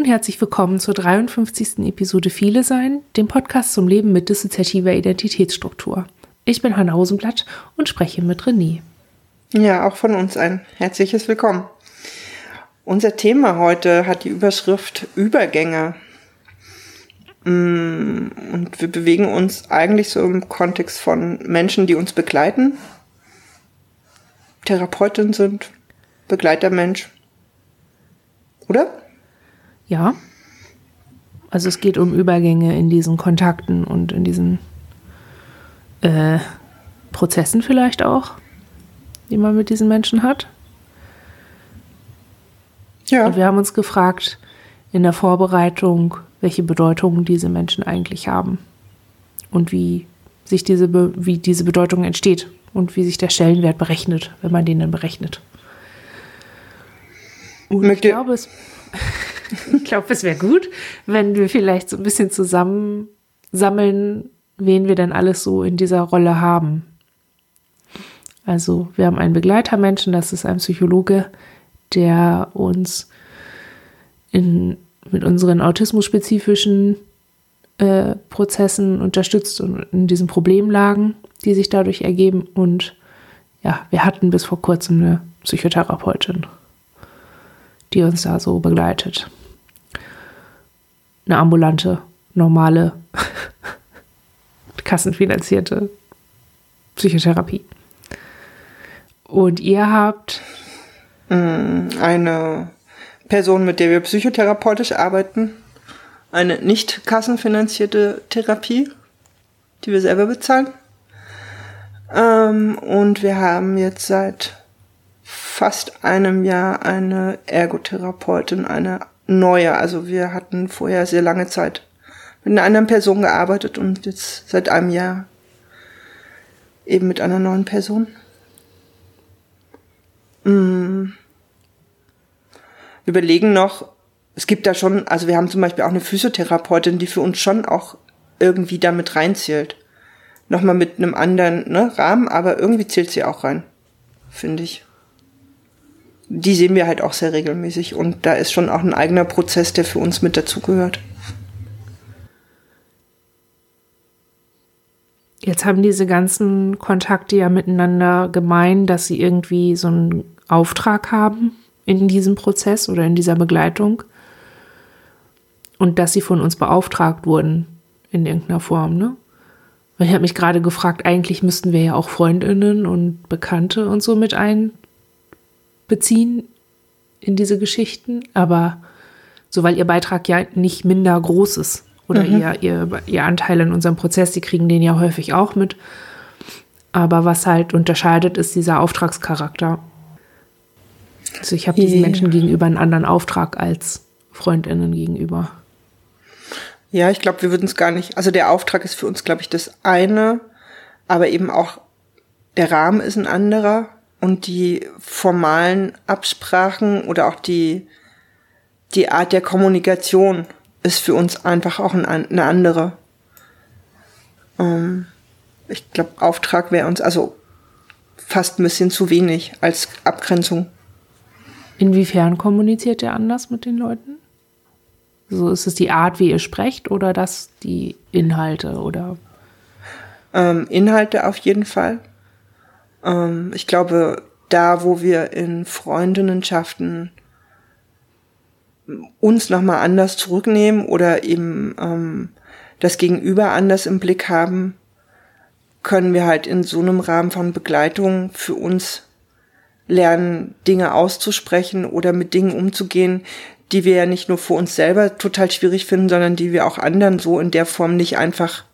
Und herzlich willkommen zur 53. Episode Viele Sein, dem Podcast zum Leben mit dissoziativer Identitätsstruktur. Ich bin Hanna Hosenblatt und spreche mit René. Ja, auch von uns ein herzliches Willkommen. Unser Thema heute hat die Überschrift Übergänge. Mm, und wir bewegen uns eigentlich so im Kontext von Menschen, die uns begleiten, Therapeutin sind, Begleitermensch. Oder? Ja. Also es geht um Übergänge in diesen Kontakten und in diesen äh, Prozessen vielleicht auch, die man mit diesen Menschen hat. Ja. Und wir haben uns gefragt in der Vorbereitung, welche Bedeutung diese Menschen eigentlich haben und wie sich diese, Be wie diese Bedeutung entsteht und wie sich der Stellenwert berechnet, wenn man den dann berechnet. Und ich glaube, es ich glaube, es wäre gut, wenn wir vielleicht so ein bisschen zusammensammeln, wen wir denn alles so in dieser Rolle haben. Also wir haben einen Begleitermenschen, das ist ein Psychologe, der uns in, mit unseren autismusspezifischen äh, Prozessen unterstützt und in diesen Problemlagen, die sich dadurch ergeben. Und ja, wir hatten bis vor kurzem eine Psychotherapeutin, die uns da so begleitet eine ambulante, normale, kassenfinanzierte Psychotherapie. Und ihr habt mm, eine Person, mit der wir psychotherapeutisch arbeiten, eine nicht kassenfinanzierte Therapie, die wir selber bezahlen. Ähm, und wir haben jetzt seit fast einem Jahr eine Ergotherapeutin, eine neue. Also wir hatten vorher sehr lange Zeit mit einer anderen Person gearbeitet und jetzt seit einem Jahr eben mit einer neuen Person. Mm. Wir überlegen noch, es gibt da schon, also wir haben zum Beispiel auch eine Physiotherapeutin, die für uns schon auch irgendwie damit reinzählt. Nochmal mit einem anderen ne, Rahmen, aber irgendwie zählt sie auch rein, finde ich die sehen wir halt auch sehr regelmäßig und da ist schon auch ein eigener Prozess, der für uns mit dazugehört. Jetzt haben diese ganzen Kontakte ja miteinander gemein, dass sie irgendwie so einen Auftrag haben in diesem Prozess oder in dieser Begleitung und dass sie von uns beauftragt wurden in irgendeiner Form, ne? Ich habe mich gerade gefragt, eigentlich müssten wir ja auch Freundinnen und Bekannte und so mit ein beziehen in diese Geschichten, aber so weil ihr Beitrag ja nicht minder groß ist oder mhm. ihr, ihr, ihr Anteil in unserem Prozess, die kriegen den ja häufig auch mit. Aber was halt unterscheidet, ist dieser Auftragscharakter. Also ich habe diesen Menschen gegenüber einen anderen Auftrag als Freundinnen gegenüber. Ja, ich glaube, wir würden es gar nicht. Also der Auftrag ist für uns, glaube ich, das eine, aber eben auch der Rahmen ist ein anderer und die formalen Absprachen oder auch die, die Art der Kommunikation ist für uns einfach auch ein, eine andere. Ähm, ich glaube, Auftrag wäre uns also fast ein bisschen zu wenig als Abgrenzung. Inwiefern kommuniziert ihr anders mit den Leuten? So ist es die Art, wie ihr sprecht oder das die Inhalte oder? Ähm, Inhalte auf jeden Fall. Ähm, ich glaube, da, wo wir in Freundinnenschaften uns nochmal anders zurücknehmen oder eben ähm, das Gegenüber anders im Blick haben, können wir halt in so einem Rahmen von Begleitung für uns lernen, Dinge auszusprechen oder mit Dingen umzugehen, die wir ja nicht nur für uns selber total schwierig finden, sondern die wir auch anderen so in der Form nicht einfach,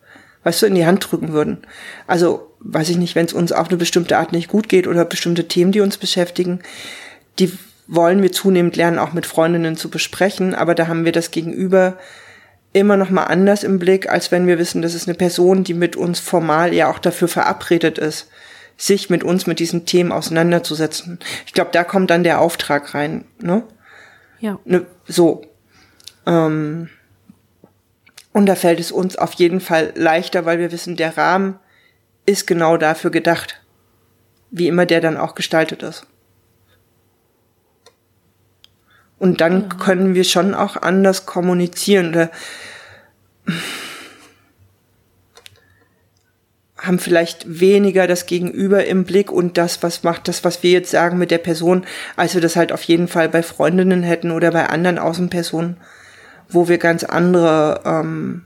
weißt du, in die Hand drücken würden. Also weiß ich nicht, wenn es uns auf eine bestimmte Art nicht gut geht oder bestimmte Themen, die uns beschäftigen, die wollen wir zunehmend lernen, auch mit Freundinnen zu besprechen, aber da haben wir das Gegenüber immer noch mal anders im Blick, als wenn wir wissen, das ist eine Person, die mit uns formal ja auch dafür verabredet ist, sich mit uns mit diesen Themen auseinanderzusetzen. Ich glaube, da kommt dann der Auftrag rein, ne? Ja. Ne, so. Ähm, und da fällt es uns auf jeden Fall leichter, weil wir wissen, der Rahmen ist genau dafür gedacht. Wie immer der dann auch gestaltet ist. Und dann ja. können wir schon auch anders kommunizieren oder haben vielleicht weniger das Gegenüber im Blick und das, was macht das, was wir jetzt sagen mit der Person, als wir das halt auf jeden Fall bei Freundinnen hätten oder bei anderen Außenpersonen, wo wir ganz andere, ähm,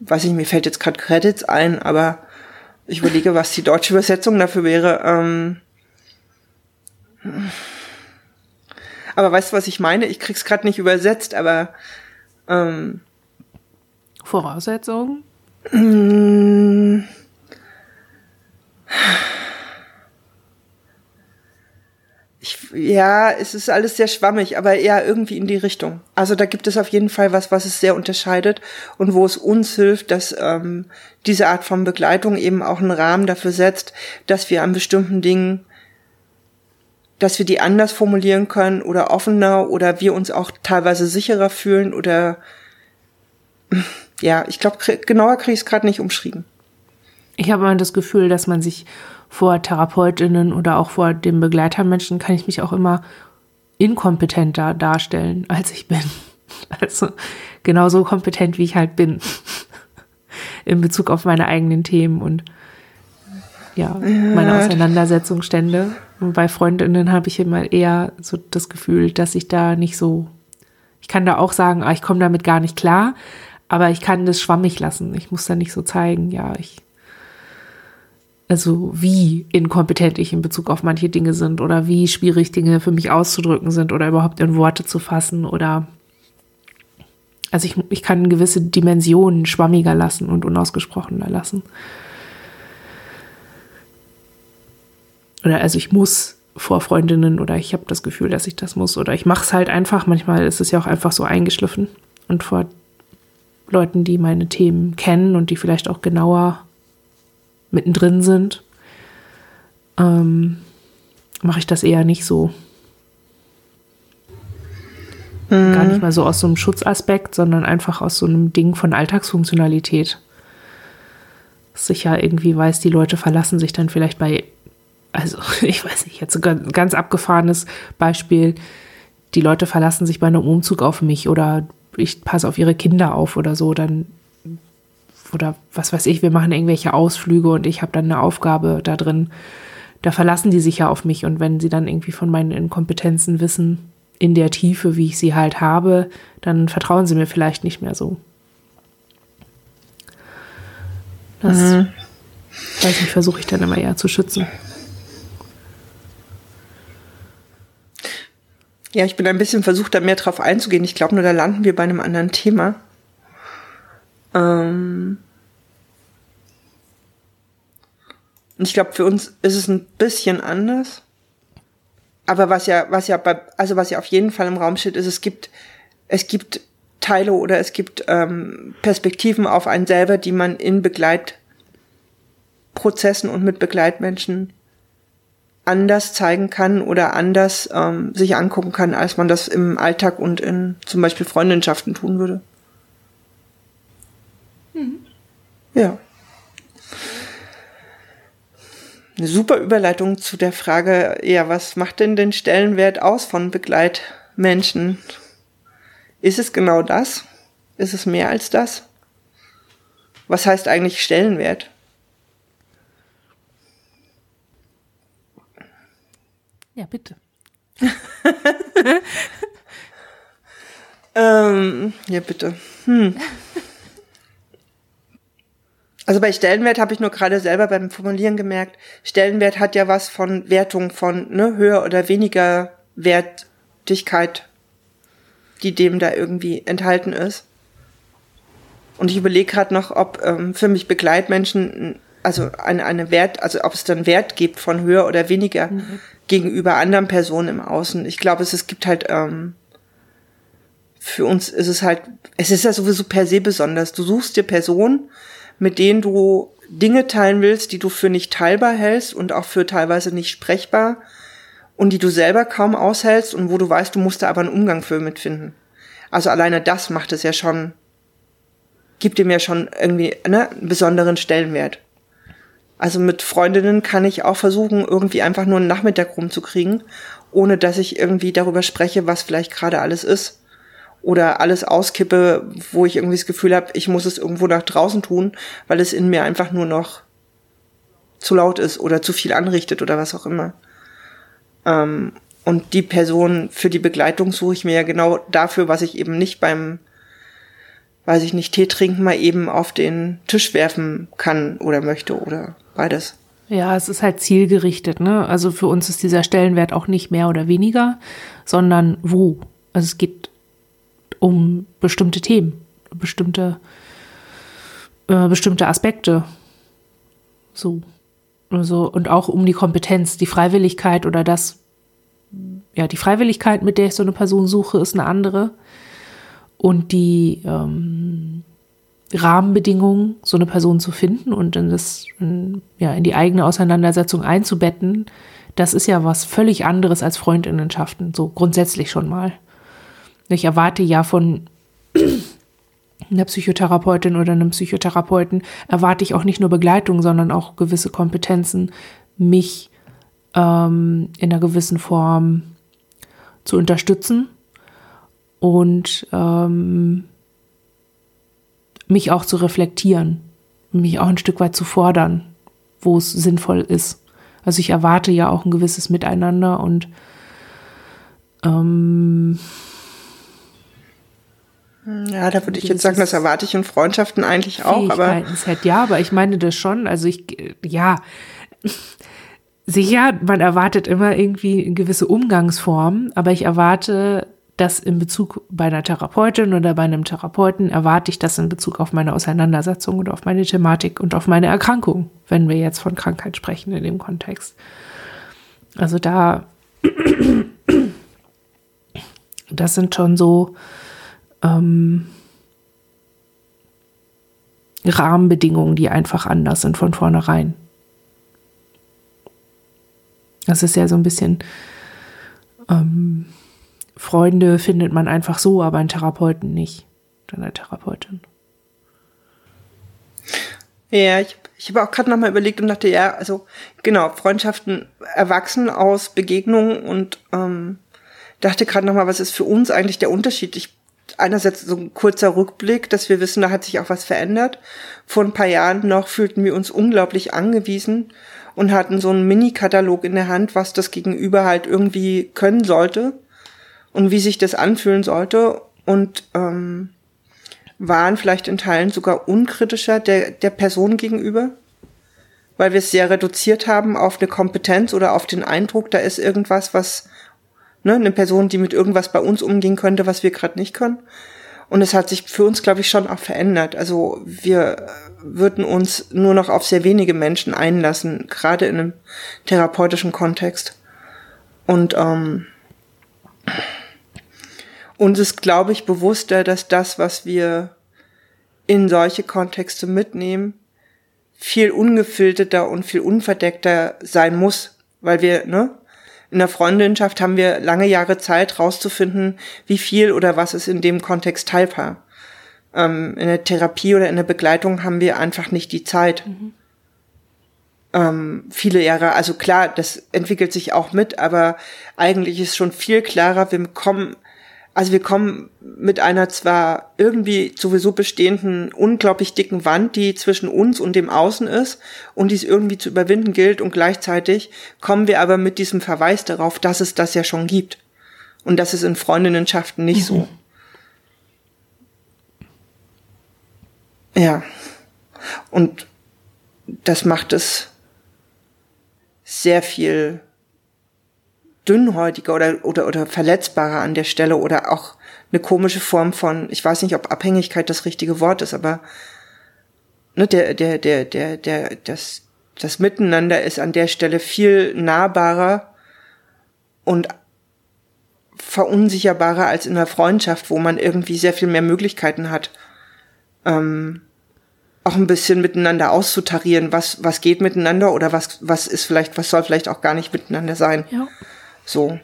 weiß ich, mir fällt jetzt gerade Credits ein, aber ich überlege, was die deutsche Übersetzung dafür wäre. Ähm, aber weißt du, was ich meine? Ich krieg's gerade nicht übersetzt, aber ähm, Voraussetzungen? Mm, ich, ja, es ist alles sehr schwammig, aber eher irgendwie in die Richtung. Also da gibt es auf jeden Fall was, was es sehr unterscheidet und wo es uns hilft, dass ähm, diese Art von Begleitung eben auch einen Rahmen dafür setzt, dass wir an bestimmten Dingen, dass wir die anders formulieren können oder offener oder wir uns auch teilweise sicherer fühlen oder ja, ich glaube, genauer kriege ich es gerade nicht umschrieben. Ich habe immer das Gefühl, dass man sich vor Therapeutinnen oder auch vor dem Begleitermenschen kann ich mich auch immer inkompetenter darstellen, als ich bin. Also genauso kompetent, wie ich halt bin. In Bezug auf meine eigenen Themen und ja, meine Auseinandersetzungsstände. Und bei Freundinnen habe ich immer eher so das Gefühl, dass ich da nicht so, ich kann da auch sagen, ah, ich komme damit gar nicht klar, aber ich kann das schwammig lassen. Ich muss da nicht so zeigen, ja, ich also wie inkompetent ich in Bezug auf manche Dinge sind oder wie schwierig Dinge für mich auszudrücken sind oder überhaupt in Worte zu fassen oder also ich, ich kann gewisse Dimensionen schwammiger lassen und unausgesprochener lassen. Oder also ich muss vor Freundinnen oder ich habe das Gefühl, dass ich das muss oder ich mache es halt einfach. Manchmal ist es ja auch einfach so eingeschliffen und vor Leuten, die meine Themen kennen und die vielleicht auch genauer mittendrin sind, ähm, mache ich das eher nicht so. Mhm. Gar nicht mal so aus so einem Schutzaspekt, sondern einfach aus so einem Ding von Alltagsfunktionalität. Sicher irgendwie weiß, die Leute verlassen sich dann vielleicht bei, also ich weiß nicht, jetzt ein ganz abgefahrenes Beispiel, die Leute verlassen sich bei einem Umzug auf mich oder ich passe auf ihre Kinder auf oder so, dann oder was weiß ich, wir machen irgendwelche Ausflüge und ich habe dann eine Aufgabe da drin. Da verlassen die sich ja auf mich und wenn sie dann irgendwie von meinen Inkompetenzen wissen, in der Tiefe, wie ich sie halt habe, dann vertrauen sie mir vielleicht nicht mehr so. Das, mhm. weiß nicht, versuche ich dann immer eher zu schützen. Ja, ich bin ein bisschen versucht, da mehr drauf einzugehen. Ich glaube nur, da landen wir bei einem anderen Thema. Ähm und ich glaube, für uns ist es ein bisschen anders. Aber was ja, was ja bei, also was ja auf jeden Fall im Raum steht, ist, es gibt, es gibt Teile oder es gibt ähm, Perspektiven auf einen selber, die man in Begleitprozessen und mit Begleitmenschen anders zeigen kann oder anders ähm, sich angucken kann, als man das im Alltag und in zum Beispiel Freundschaften tun würde. Mhm. Ja. Eine super Überleitung zu der Frage, ja, was macht denn den Stellenwert aus von Begleitmenschen? Ist es genau das? Ist es mehr als das? Was heißt eigentlich Stellenwert? Ja, bitte. ähm, ja, bitte. Hm. Also bei Stellenwert habe ich nur gerade selber beim Formulieren gemerkt, Stellenwert hat ja was von Wertung von ne, höher oder weniger Wertigkeit, die dem da irgendwie enthalten ist. Und ich überlege gerade noch, ob ähm, für mich Begleitmenschen, also eine, eine Wert, also ob es dann Wert gibt von höher oder weniger mhm. gegenüber anderen Personen im Außen. Ich glaube, es, es gibt halt, ähm, für uns ist es halt, es ist ja sowieso per se besonders. Du suchst dir Personen, mit denen du Dinge teilen willst, die du für nicht teilbar hältst und auch für teilweise nicht sprechbar und die du selber kaum aushältst und wo du weißt, du musst da aber einen Umgang für mitfinden. Also alleine das macht es ja schon, gibt dem ja schon irgendwie ne, einen besonderen Stellenwert. Also mit Freundinnen kann ich auch versuchen, irgendwie einfach nur einen Nachmittag rumzukriegen ohne dass ich irgendwie darüber spreche, was vielleicht gerade alles ist. Oder alles auskippe, wo ich irgendwie das Gefühl habe, ich muss es irgendwo nach draußen tun, weil es in mir einfach nur noch zu laut ist oder zu viel anrichtet oder was auch immer. Ähm, und die Person für die Begleitung suche ich mir ja genau dafür, was ich eben nicht beim, weiß ich nicht, Tee trinken mal eben auf den Tisch werfen kann oder möchte oder beides. Ja, es ist halt zielgerichtet, ne? Also für uns ist dieser Stellenwert auch nicht mehr oder weniger, sondern wo. Also es geht um bestimmte Themen, bestimmte, äh, bestimmte Aspekte. So. Also, und auch um die Kompetenz, die Freiwilligkeit oder das, ja, die Freiwilligkeit, mit der ich so eine Person suche, ist eine andere. Und die, ähm, Rahmenbedingungen, so eine Person zu finden und in, das, in, ja, in die eigene Auseinandersetzung einzubetten, das ist ja was völlig anderes als Freundinnenschaften, so grundsätzlich schon mal. Ich erwarte ja von einer Psychotherapeutin oder einem Psychotherapeuten, erwarte ich auch nicht nur Begleitung, sondern auch gewisse Kompetenzen, mich ähm, in einer gewissen Form zu unterstützen und ähm, mich auch zu reflektieren, mich auch ein Stück weit zu fordern, wo es sinnvoll ist. Also ich erwarte ja auch ein gewisses Miteinander und ähm, ja, da würde ich jetzt sagen, das erwarte ich in Freundschaften eigentlich auch. Aber Set, ja, aber ich meine das schon. Also ich, ja, sicher, man erwartet immer irgendwie eine gewisse Umgangsform, aber ich erwarte das in Bezug bei einer Therapeutin oder bei einem Therapeuten erwarte ich das in Bezug auf meine Auseinandersetzung und auf meine Thematik und auf meine Erkrankung, wenn wir jetzt von Krankheit sprechen in dem Kontext. Also da, das sind schon so ähm, Rahmenbedingungen, die einfach anders sind von vornherein. Das ist ja so ein bisschen ähm, Freunde findet man einfach so, aber einen Therapeuten nicht. Oder eine Therapeutin. Ja, ich, ich habe auch gerade nochmal überlegt und dachte, ja, also genau, Freundschaften erwachsen aus Begegnungen und ähm, dachte gerade nochmal, was ist für uns eigentlich der Unterschied? Ich einerseits so ein kurzer Rückblick, dass wir wissen, da hat sich auch was verändert. Vor ein paar Jahren noch fühlten wir uns unglaublich angewiesen und hatten so einen Mini-Katalog in der Hand, was das Gegenüber halt irgendwie können sollte und wie sich das anfühlen sollte und ähm, waren vielleicht in Teilen sogar unkritischer der, der Person gegenüber, weil wir es sehr reduziert haben auf eine Kompetenz oder auf den Eindruck, da ist irgendwas, was ne, eine Person, die mit irgendwas bei uns umgehen könnte, was wir gerade nicht können. Und es hat sich für uns, glaube ich, schon auch verändert. Also wir würden uns nur noch auf sehr wenige Menschen einlassen, gerade in einem therapeutischen Kontext. Und ähm, uns ist, glaube ich, bewusster, dass das, was wir in solche Kontexte mitnehmen, viel ungefilterter und viel unverdeckter sein muss, weil wir, ne, in der Freundinschaft haben wir lange Jahre Zeit rauszufinden, wie viel oder was ist in dem Kontext teilbar. Ähm, in der Therapie oder in der Begleitung haben wir einfach nicht die Zeit. Mhm. Ähm, viele Jahre, also klar, das entwickelt sich auch mit, aber eigentlich ist schon viel klarer, wir kommen also wir kommen mit einer zwar irgendwie sowieso bestehenden unglaublich dicken Wand, die zwischen uns und dem Außen ist und die es irgendwie zu überwinden gilt und gleichzeitig kommen wir aber mit diesem Verweis darauf, dass es das ja schon gibt. Und das ist in Freundinnenschaften nicht mhm. so. Ja. Und das macht es sehr viel dünnhäutiger oder, oder, oder verletzbarer an der Stelle oder auch eine komische Form von, ich weiß nicht, ob Abhängigkeit das richtige Wort ist, aber ne, der, der, der, der, der, das, das Miteinander ist an der Stelle viel nahbarer und verunsicherbarer als in einer Freundschaft, wo man irgendwie sehr viel mehr Möglichkeiten hat, ähm, auch ein bisschen miteinander auszutarieren, was, was geht miteinander oder was, was ist vielleicht, was soll vielleicht auch gar nicht miteinander sein. Ja. So.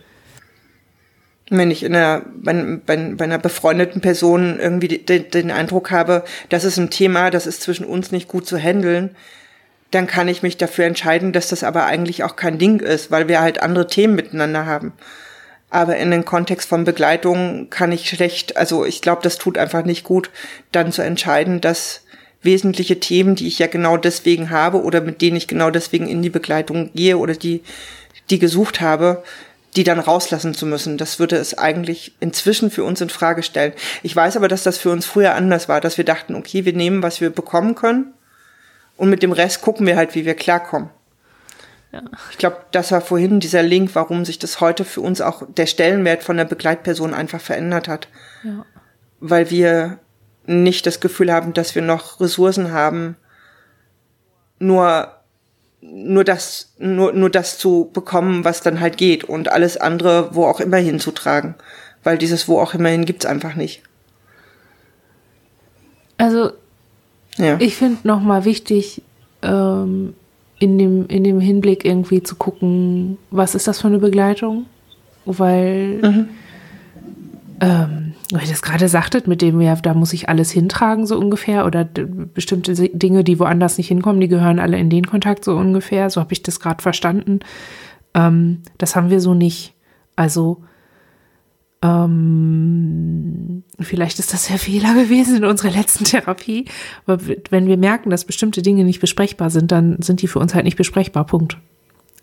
Wenn ich in einer, bei, bei, bei einer befreundeten Person irgendwie den, den Eindruck habe, das ist ein Thema, das ist zwischen uns nicht gut zu handeln, dann kann ich mich dafür entscheiden, dass das aber eigentlich auch kein Ding ist, weil wir halt andere Themen miteinander haben. Aber in den Kontext von Begleitung kann ich schlecht, also ich glaube, das tut einfach nicht gut, dann zu entscheiden, dass wesentliche Themen, die ich ja genau deswegen habe oder mit denen ich genau deswegen in die Begleitung gehe oder die, die gesucht habe, die dann rauslassen zu müssen. Das würde es eigentlich inzwischen für uns in Frage stellen. Ich weiß aber, dass das für uns früher anders war, dass wir dachten, okay, wir nehmen, was wir bekommen können und mit dem Rest gucken wir halt, wie wir klarkommen. Ja. Ich glaube, das war vorhin dieser Link, warum sich das heute für uns auch der Stellenwert von der Begleitperson einfach verändert hat. Ja. Weil wir nicht das Gefühl haben, dass wir noch Ressourcen haben, nur nur das nur nur das zu bekommen, was dann halt geht und alles andere wo auch immer hinzutragen, weil dieses wo auch immer hin gibt's einfach nicht. Also ja. Ich finde nochmal wichtig, ähm, in, dem, in dem Hinblick irgendwie zu gucken, was ist das für eine Begleitung? Weil, mhm. ähm, weil ihr das gerade sagtet, mit dem, ja, da muss ich alles hintragen, so ungefähr, oder bestimmte Dinge, die woanders nicht hinkommen, die gehören alle in den Kontakt, so ungefähr, so habe ich das gerade verstanden. Ähm, das haben wir so nicht. Also, ähm, vielleicht ist das der Fehler gewesen in unserer letzten Therapie. Aber wenn wir merken, dass bestimmte Dinge nicht besprechbar sind, dann sind die für uns halt nicht besprechbar. Punkt.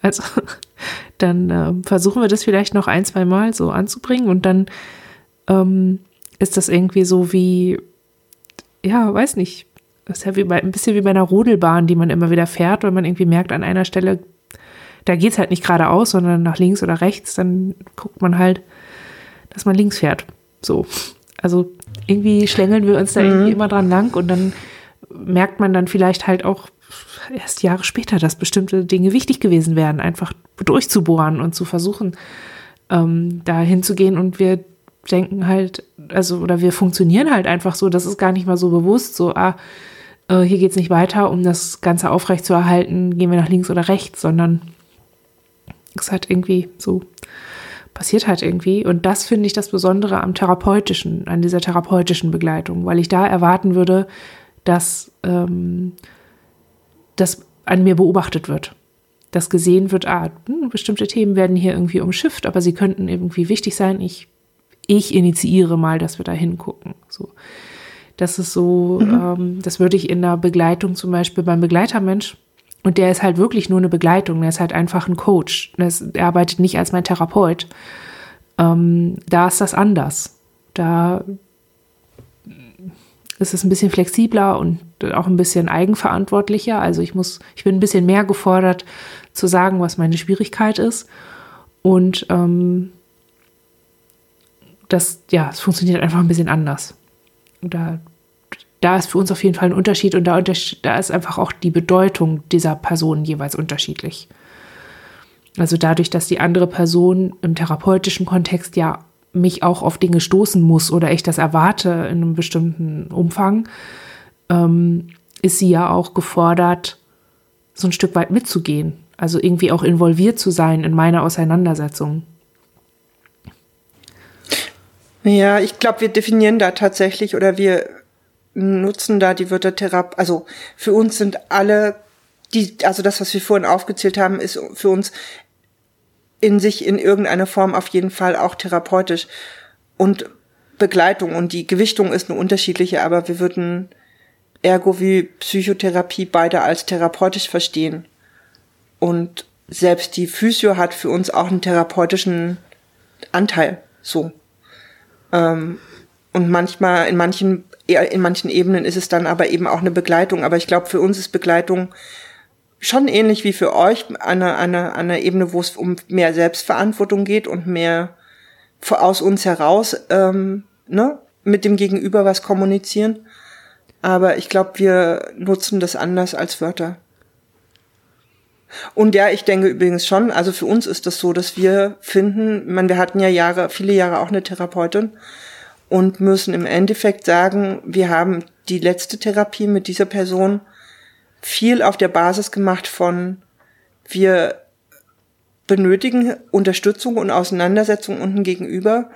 Also dann äh, versuchen wir das vielleicht noch ein, zwei Mal so anzubringen und dann ähm, ist das irgendwie so wie, ja, weiß nicht, das ist ja wie bei, ein bisschen wie bei einer Rodelbahn, die man immer wieder fährt, wenn man irgendwie merkt, an einer Stelle, da geht es halt nicht geradeaus, sondern nach links oder rechts, dann guckt man halt, dass man links fährt. So. Also irgendwie schlängeln wir uns da mhm. irgendwie immer dran lang und dann merkt man dann vielleicht halt auch erst Jahre später, dass bestimmte Dinge wichtig gewesen wären, einfach durchzubohren und zu versuchen, ähm, da hinzugehen und wir denken halt, also, oder wir funktionieren halt einfach so, das ist gar nicht mal so bewusst, so, ah, äh, hier geht's nicht weiter, um das Ganze aufrecht zu erhalten, gehen wir nach links oder rechts, sondern es halt irgendwie so passiert halt irgendwie. Und das finde ich das Besondere am therapeutischen, an dieser therapeutischen Begleitung, weil ich da erwarten würde, dass ähm, das an mir beobachtet wird. Dass gesehen wird, ah, hm, bestimmte Themen werden hier irgendwie umschifft, aber sie könnten irgendwie wichtig sein. Ich, ich initiiere mal, dass wir da hingucken. So. Das ist so, mhm. ähm, das würde ich in der Begleitung zum Beispiel beim Begleitermensch und der ist halt wirklich nur eine Begleitung, der ist halt einfach ein Coach. er arbeitet nicht als mein Therapeut. Ähm, da ist das anders. Da ist es ein bisschen flexibler und auch ein bisschen eigenverantwortlicher. Also ich muss, ich bin ein bisschen mehr gefordert zu sagen, was meine Schwierigkeit ist. Und ähm, das, ja, es funktioniert einfach ein bisschen anders. Da da ist für uns auf jeden Fall ein Unterschied und da, da ist einfach auch die Bedeutung dieser Person jeweils unterschiedlich. Also dadurch, dass die andere Person im therapeutischen Kontext ja mich auch auf Dinge stoßen muss oder ich das erwarte in einem bestimmten Umfang, ähm, ist sie ja auch gefordert, so ein Stück weit mitzugehen. Also irgendwie auch involviert zu sein in meine Auseinandersetzung. Ja, ich glaube, wir definieren da tatsächlich oder wir nutzen da die Wörter Therapie, also für uns sind alle, die, also das, was wir vorhin aufgezählt haben, ist für uns in sich in irgendeiner Form auf jeden Fall auch therapeutisch und Begleitung und die Gewichtung ist eine unterschiedliche, aber wir würden Ergo wie Psychotherapie beide als therapeutisch verstehen. Und selbst die Physio hat für uns auch einen therapeutischen Anteil, so. Ähm, und manchmal, in manchen in manchen Ebenen ist es dann aber eben auch eine Begleitung. Aber ich glaube, für uns ist Begleitung schon ähnlich wie für euch eine, eine, eine Ebene, wo es um mehr Selbstverantwortung geht und mehr aus uns heraus ähm, ne, mit dem Gegenüber was kommunizieren. Aber ich glaube, wir nutzen das anders als Wörter. Und ja, ich denke übrigens schon, also für uns ist das so, dass wir finden, man, wir hatten ja Jahre, viele Jahre auch eine Therapeutin, und müssen im Endeffekt sagen, wir haben die letzte Therapie mit dieser Person viel auf der Basis gemacht von, wir benötigen Unterstützung und Auseinandersetzung unten gegenüber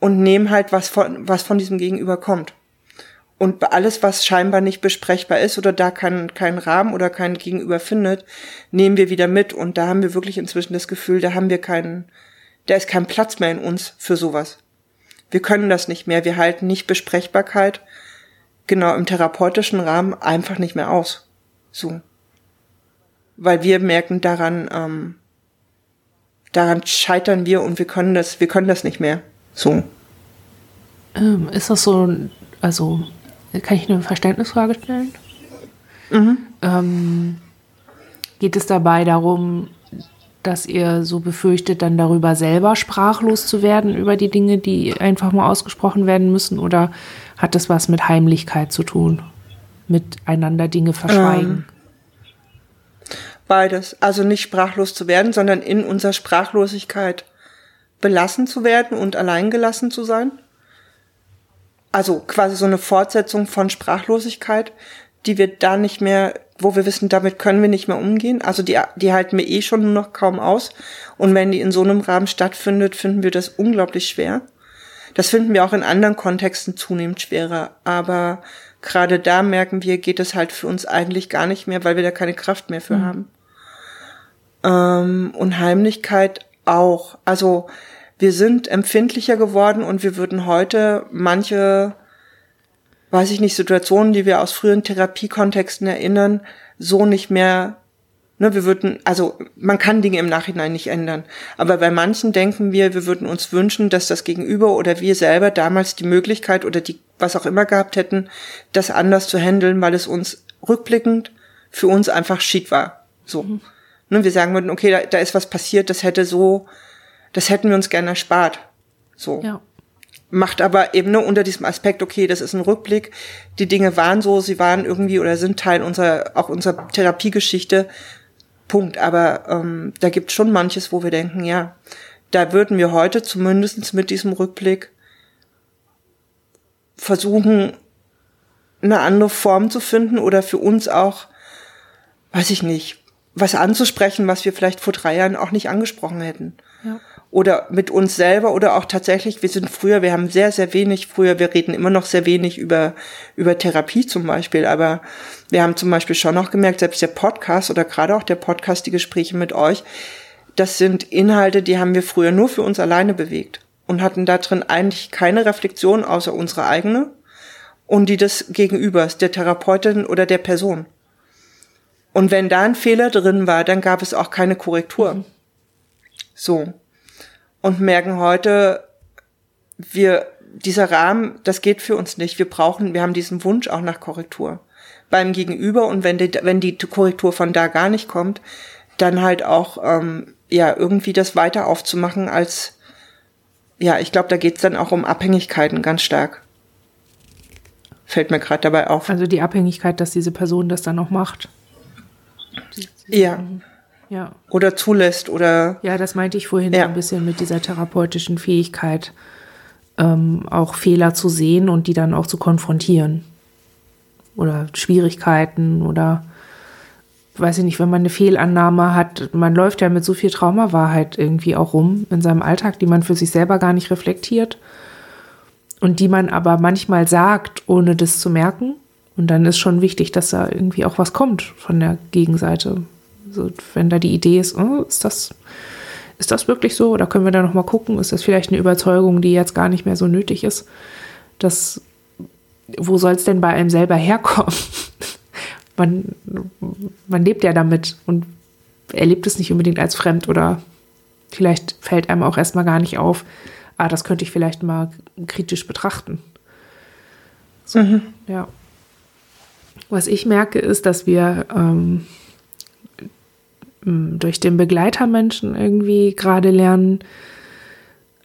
und nehmen halt was von, was von diesem Gegenüber kommt. Und alles, was scheinbar nicht besprechbar ist oder da keinen kein Rahmen oder kein Gegenüber findet, nehmen wir wieder mit. Und da haben wir wirklich inzwischen das Gefühl, da haben wir keinen, da ist kein Platz mehr in uns für sowas. Wir können das nicht mehr. Wir halten nicht Besprechbarkeit genau im therapeutischen Rahmen einfach nicht mehr aus. So. Weil wir merken daran, ähm, daran scheitern wir und wir können das, wir können das nicht mehr. So. Ähm, ist das so, also kann ich eine Verständnisfrage stellen? Mhm. Ähm, geht es dabei darum, dass ihr so befürchtet, dann darüber selber sprachlos zu werden, über die Dinge, die einfach mal ausgesprochen werden müssen? Oder hat das was mit Heimlichkeit zu tun? Miteinander Dinge verschweigen? Ähm, beides. Also nicht sprachlos zu werden, sondern in unserer Sprachlosigkeit belassen zu werden und alleingelassen zu sein also quasi so eine Fortsetzung von Sprachlosigkeit, die wir da nicht mehr, wo wir wissen, damit können wir nicht mehr umgehen. Also die, die halten wir eh schon nur noch kaum aus. Und wenn die in so einem Rahmen stattfindet, finden wir das unglaublich schwer. Das finden wir auch in anderen Kontexten zunehmend schwerer. Aber gerade da merken wir, geht es halt für uns eigentlich gar nicht mehr, weil wir da keine Kraft mehr für mhm. haben. Ähm, und Heimlichkeit auch. Also wir sind empfindlicher geworden und wir würden heute manche, weiß ich nicht, Situationen, die wir aus früheren Therapiekontexten erinnern, so nicht mehr, ne, wir würden, also man kann Dinge im Nachhinein nicht ändern. Aber bei manchen denken wir, wir würden uns wünschen, dass das Gegenüber oder wir selber damals die Möglichkeit oder die, was auch immer gehabt hätten, das anders zu handeln, weil es uns rückblickend für uns einfach schick war. So. Mhm. Ne, wir sagen würden, okay, da, da ist was passiert, das hätte so das hätten wir uns gerne erspart. So. Ja. Macht aber eben nur unter diesem Aspekt, okay, das ist ein Rückblick. Die Dinge waren so, sie waren irgendwie oder sind Teil unserer, auch unserer Therapiegeschichte. Punkt. Aber ähm, da gibt schon manches, wo wir denken, ja, da würden wir heute zumindest mit diesem Rückblick versuchen, eine andere Form zu finden oder für uns auch, weiß ich nicht, was anzusprechen, was wir vielleicht vor drei Jahren auch nicht angesprochen hätten. Ja oder mit uns selber oder auch tatsächlich, wir sind früher, wir haben sehr, sehr wenig früher, wir reden immer noch sehr wenig über, über Therapie zum Beispiel, aber wir haben zum Beispiel schon noch gemerkt, selbst der Podcast oder gerade auch der Podcast, die Gespräche mit euch, das sind Inhalte, die haben wir früher nur für uns alleine bewegt und hatten da drin eigentlich keine Reflexion außer unsere eigene und die des Gegenübers, der Therapeutin oder der Person. Und wenn da ein Fehler drin war, dann gab es auch keine Korrektur. Mhm. So und merken heute, wir, dieser Rahmen, das geht für uns nicht. Wir brauchen, wir haben diesen Wunsch auch nach Korrektur beim Gegenüber und wenn die, wenn die Korrektur von da gar nicht kommt, dann halt auch ähm, ja irgendwie das weiter aufzumachen als ja, ich glaube, da geht's dann auch um Abhängigkeiten ganz stark. Fällt mir gerade dabei auf. Also die Abhängigkeit, dass diese Person das dann noch macht. Ja ja. oder zulässt oder. Ja, das meinte ich vorhin ja. ein bisschen mit dieser therapeutischen Fähigkeit, ähm, auch Fehler zu sehen und die dann auch zu konfrontieren. Oder Schwierigkeiten oder weiß ich nicht, wenn man eine Fehlannahme hat, man läuft ja mit so viel Traumawahrheit irgendwie auch rum in seinem Alltag, die man für sich selber gar nicht reflektiert und die man aber manchmal sagt, ohne das zu merken. Und dann ist schon wichtig, dass da irgendwie auch was kommt von der Gegenseite. Also wenn da die Idee ist, oh, ist das, ist das wirklich so? Oder können wir da nochmal gucken? Ist das vielleicht eine Überzeugung, die jetzt gar nicht mehr so nötig ist? Das, wo soll es denn bei einem selber herkommen? man, man lebt ja damit und erlebt es nicht unbedingt als fremd oder vielleicht fällt einem auch erstmal gar nicht auf, ah, das könnte ich vielleicht mal kritisch betrachten. So, mhm. Ja. Was ich merke, ist, dass wir ähm, durch den Begleitermenschen irgendwie gerade lernen,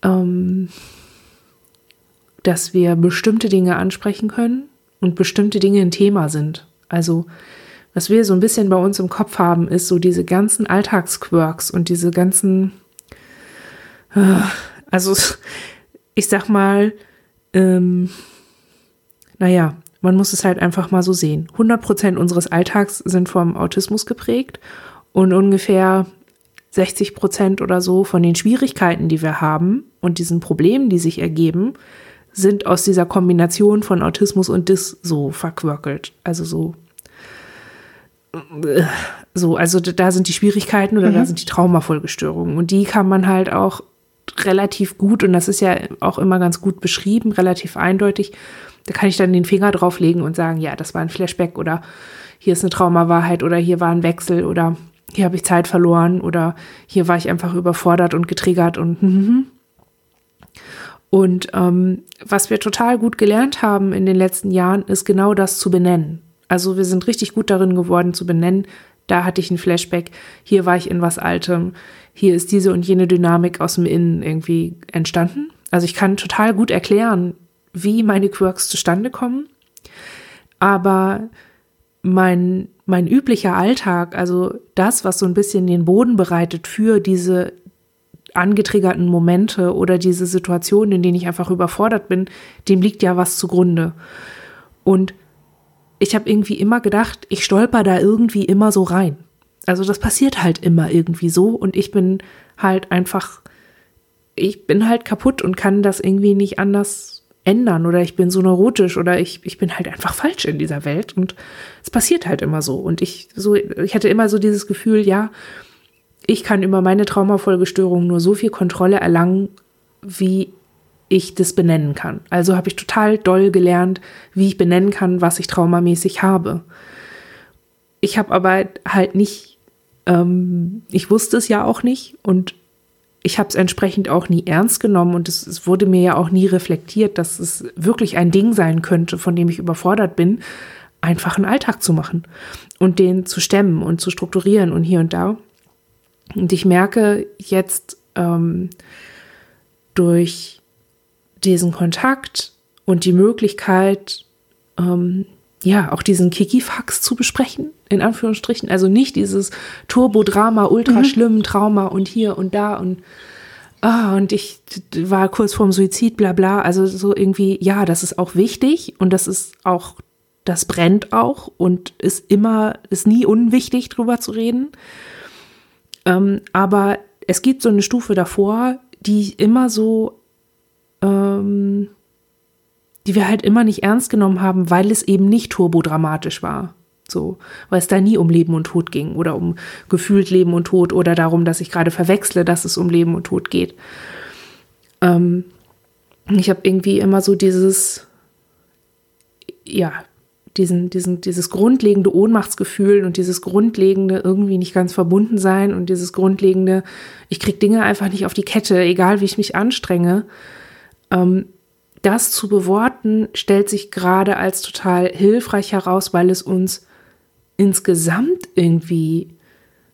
ähm, dass wir bestimmte Dinge ansprechen können und bestimmte Dinge ein Thema sind. Also was wir so ein bisschen bei uns im Kopf haben, ist so diese ganzen Alltagsquirks und diese ganzen, äh, also ich sag mal, ähm, naja, man muss es halt einfach mal so sehen. 100 Prozent unseres Alltags sind vom Autismus geprägt und ungefähr 60 Prozent oder so von den Schwierigkeiten, die wir haben und diesen Problemen, die sich ergeben, sind aus dieser Kombination von Autismus und Dis so verquirkelt. Also so. So, also da sind die Schwierigkeiten oder mhm. da sind die Traumafolgestörungen. Und die kann man halt auch relativ gut, und das ist ja auch immer ganz gut beschrieben, relativ eindeutig. Da kann ich dann den Finger drauflegen und sagen, ja, das war ein Flashback oder hier ist eine Traumawahrheit oder hier war ein Wechsel oder hier habe ich Zeit verloren oder hier war ich einfach überfordert und getriggert und und ähm, was wir total gut gelernt haben in den letzten Jahren, ist genau das zu benennen. Also wir sind richtig gut darin geworden zu benennen, da hatte ich ein Flashback, hier war ich in was Altem, hier ist diese und jene Dynamik aus dem Innen irgendwie entstanden. Also ich kann total gut erklären, wie meine Quirks zustande kommen, aber mein, mein üblicher Alltag, also das, was so ein bisschen den Boden bereitet für diese angetriggerten Momente oder diese Situationen, in denen ich einfach überfordert bin, dem liegt ja was zugrunde. Und ich habe irgendwie immer gedacht, ich stolper da irgendwie immer so rein. Also das passiert halt immer irgendwie so und ich bin halt einfach, ich bin halt kaputt und kann das irgendwie nicht anders ändern oder ich bin so neurotisch oder ich, ich bin halt einfach falsch in dieser Welt und es passiert halt immer so und ich so ich hatte immer so dieses Gefühl, ja, ich kann über meine Traumafolgestörung nur so viel Kontrolle erlangen, wie ich das benennen kann. Also habe ich total doll gelernt, wie ich benennen kann, was ich traumamäßig habe. Ich habe aber halt nicht, ähm, ich wusste es ja auch nicht und ich habe es entsprechend auch nie ernst genommen und es, es, wurde mir ja auch nie reflektiert, dass es wirklich ein Ding sein könnte, von dem ich überfordert bin, einfach einen Alltag zu machen und den zu stemmen und zu strukturieren und hier und da. Und ich merke jetzt ähm, durch diesen Kontakt und die Möglichkeit, ähm, ja, auch diesen Kikifax zu besprechen, in Anführungsstrichen. Also nicht dieses Turbo-Drama, ultra mhm. schlimmen Trauma und hier und da und ah, und ich war kurz vorm Suizid, bla bla. Also so irgendwie, ja, das ist auch wichtig und das ist auch, das brennt auch und ist immer, ist nie unwichtig, drüber zu reden. Ähm, aber es gibt so eine Stufe davor, die immer so ähm, die wir halt immer nicht ernst genommen haben, weil es eben nicht turbodramatisch war. So, weil es da nie um Leben und Tod ging oder um gefühlt Leben und Tod oder darum, dass ich gerade verwechsle, dass es um Leben und Tod geht. Ähm, ich habe irgendwie immer so dieses, ja, diesen, diesen, dieses grundlegende Ohnmachtsgefühl und dieses grundlegende irgendwie nicht ganz verbunden sein und dieses grundlegende, ich krieg Dinge einfach nicht auf die Kette, egal wie ich mich anstrenge. Ähm, das zu beworten, stellt sich gerade als total hilfreich heraus, weil es uns insgesamt irgendwie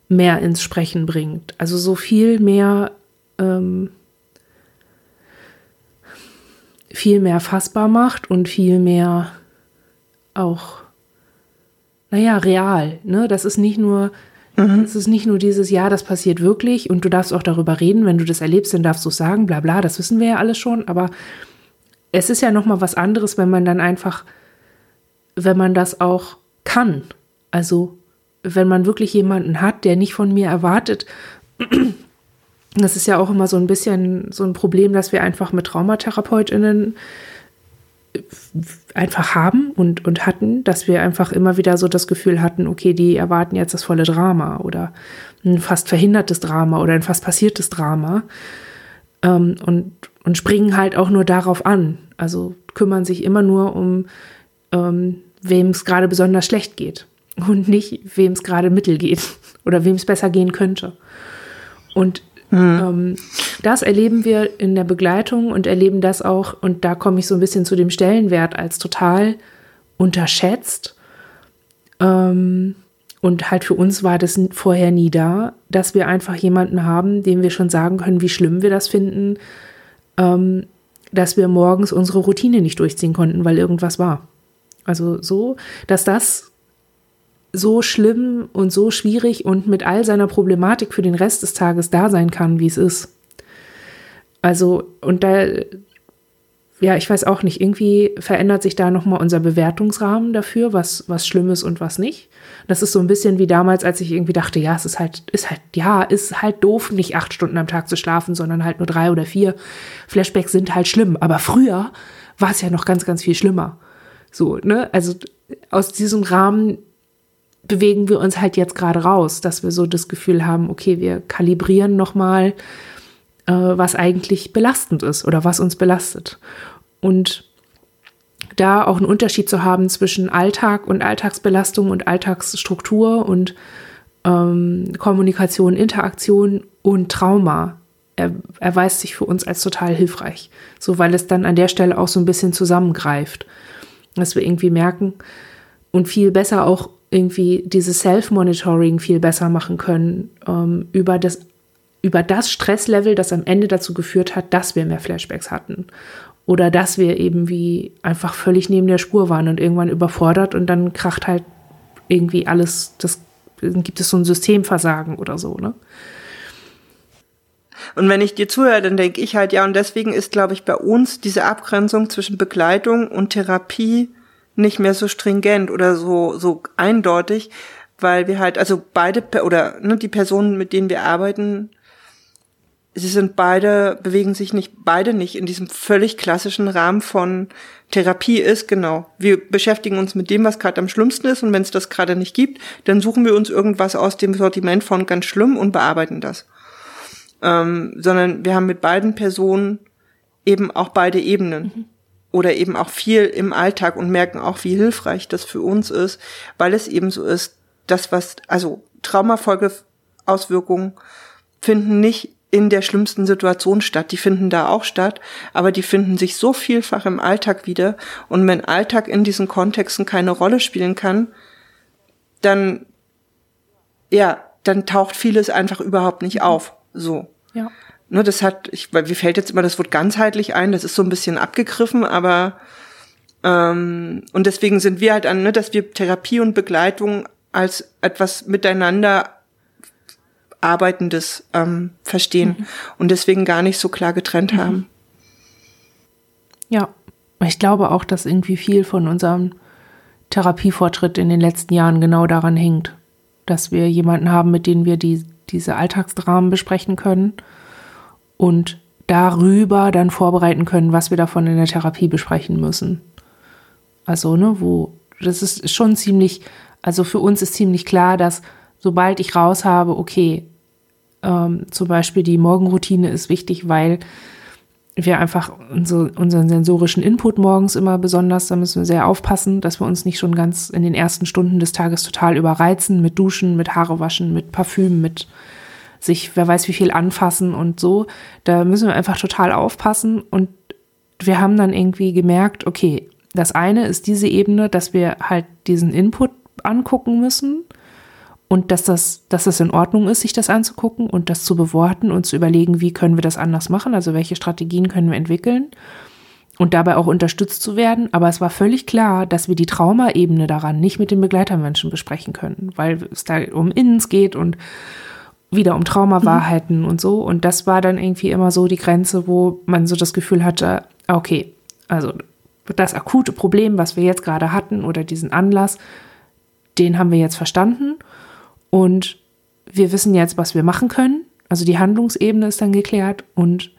mehr ins Sprechen bringt. Also so viel mehr, ähm, viel mehr fassbar macht und viel mehr auch, naja, real. Ne? Das ist nicht nur, mhm. das ist nicht nur dieses, ja, das passiert wirklich und du darfst auch darüber reden, wenn du das erlebst, dann darfst du es sagen, bla bla, das wissen wir ja alles schon, aber es ist ja nochmal was anderes, wenn man dann einfach, wenn man das auch kann. Also, wenn man wirklich jemanden hat, der nicht von mir erwartet, das ist ja auch immer so ein bisschen so ein Problem, dass wir einfach mit TraumatherapeutInnen einfach haben und, und hatten, dass wir einfach immer wieder so das Gefühl hatten, okay, die erwarten jetzt das volle Drama oder ein fast verhindertes Drama oder ein fast passiertes Drama. Ähm, und und springen halt auch nur darauf an. Also kümmern sich immer nur um, ähm, wem es gerade besonders schlecht geht und nicht, wem es gerade mittel geht oder wem es besser gehen könnte. Und mhm. ähm, das erleben wir in der Begleitung und erleben das auch, und da komme ich so ein bisschen zu dem Stellenwert als total unterschätzt. Ähm, und halt für uns war das vorher nie da, dass wir einfach jemanden haben, dem wir schon sagen können, wie schlimm wir das finden, ähm, dass wir morgens unsere Routine nicht durchziehen konnten, weil irgendwas war. Also so, dass das so schlimm und so schwierig und mit all seiner Problematik für den Rest des Tages da sein kann, wie es ist. Also, und da ja, ich weiß auch nicht, irgendwie verändert sich da nochmal unser Bewertungsrahmen dafür, was, was schlimm ist und was nicht. Das ist so ein bisschen wie damals, als ich irgendwie dachte, ja, es ist halt, ist halt, ja, ist halt doof, nicht acht Stunden am Tag zu schlafen, sondern halt nur drei oder vier. Flashbacks sind halt schlimm. Aber früher war es ja noch ganz, ganz viel schlimmer. So, ne? Also aus diesem Rahmen bewegen wir uns halt jetzt gerade raus, dass wir so das Gefühl haben, okay, wir kalibrieren nochmal, äh, was eigentlich belastend ist oder was uns belastet. Und da auch einen Unterschied zu haben zwischen Alltag und Alltagsbelastung und Alltagsstruktur und ähm, Kommunikation, Interaktion und Trauma er, erweist sich für uns als total hilfreich. So, weil es dann an der Stelle auch so ein bisschen zusammengreift. Dass wir irgendwie merken und viel besser auch irgendwie dieses Self-Monitoring viel besser machen können ähm, über das über das Stresslevel, das am Ende dazu geführt hat, dass wir mehr Flashbacks hatten. Oder dass wir eben wie einfach völlig neben der Spur waren und irgendwann überfordert und dann kracht halt irgendwie alles, das gibt es so ein Systemversagen oder so, ne? Und wenn ich dir zuhöre, dann denke ich halt, ja, und deswegen ist, glaube ich, bei uns diese Abgrenzung zwischen Begleitung und Therapie nicht mehr so stringent oder so, so eindeutig, weil wir halt, also beide, oder ne, die Personen, mit denen wir arbeiten, sie sind beide, bewegen sich nicht, beide nicht in diesem völlig klassischen Rahmen von Therapie ist, genau. Wir beschäftigen uns mit dem, was gerade am schlimmsten ist und wenn es das gerade nicht gibt, dann suchen wir uns irgendwas aus dem Sortiment von ganz schlimm und bearbeiten das. Ähm, sondern wir haben mit beiden Personen eben auch beide Ebenen. Mhm oder eben auch viel im Alltag und merken auch, wie hilfreich das für uns ist, weil es eben so ist, das was, also Traumafolgeauswirkungen finden nicht in der schlimmsten Situation statt. Die finden da auch statt, aber die finden sich so vielfach im Alltag wieder. Und wenn Alltag in diesen Kontexten keine Rolle spielen kann, dann, ja, dann taucht vieles einfach überhaupt nicht auf. So. Ja. Ne, das hat, ich, weil mir fällt jetzt immer das Wort ganzheitlich ein, das ist so ein bisschen abgegriffen, aber ähm, und deswegen sind wir halt an, ne, dass wir Therapie und Begleitung als etwas miteinander Arbeitendes ähm, verstehen mhm. und deswegen gar nicht so klar getrennt mhm. haben. Ja, ich glaube auch, dass irgendwie viel von unserem Therapiefortschritt in den letzten Jahren genau daran hängt, dass wir jemanden haben, mit dem wir die, diese Alltagsdramen besprechen können und darüber dann vorbereiten können, was wir davon in der Therapie besprechen müssen. Also, ne, wo, das ist schon ziemlich, also für uns ist ziemlich klar, dass sobald ich raus habe, okay, ähm, zum Beispiel die Morgenroutine ist wichtig, weil wir einfach unsere, unseren sensorischen Input morgens immer besonders, da müssen wir sehr aufpassen, dass wir uns nicht schon ganz in den ersten Stunden des Tages total überreizen mit Duschen, mit Haare waschen, mit Parfüm, mit sich, wer weiß wie viel anfassen und so. Da müssen wir einfach total aufpassen. Und wir haben dann irgendwie gemerkt, okay, das eine ist diese Ebene, dass wir halt diesen Input angucken müssen und dass das, dass das in Ordnung ist, sich das anzugucken und das zu beworten und zu überlegen, wie können wir das anders machen, also welche Strategien können wir entwickeln und dabei auch unterstützt zu werden. Aber es war völlig klar, dass wir die Traumaebene daran nicht mit den Begleitermenschen besprechen können, weil es da um Innens geht und wieder um Traumawahrheiten mhm. und so. Und das war dann irgendwie immer so die Grenze, wo man so das Gefühl hatte, okay, also das akute Problem, was wir jetzt gerade hatten oder diesen Anlass, den haben wir jetzt verstanden und wir wissen jetzt, was wir machen können. Also die Handlungsebene ist dann geklärt und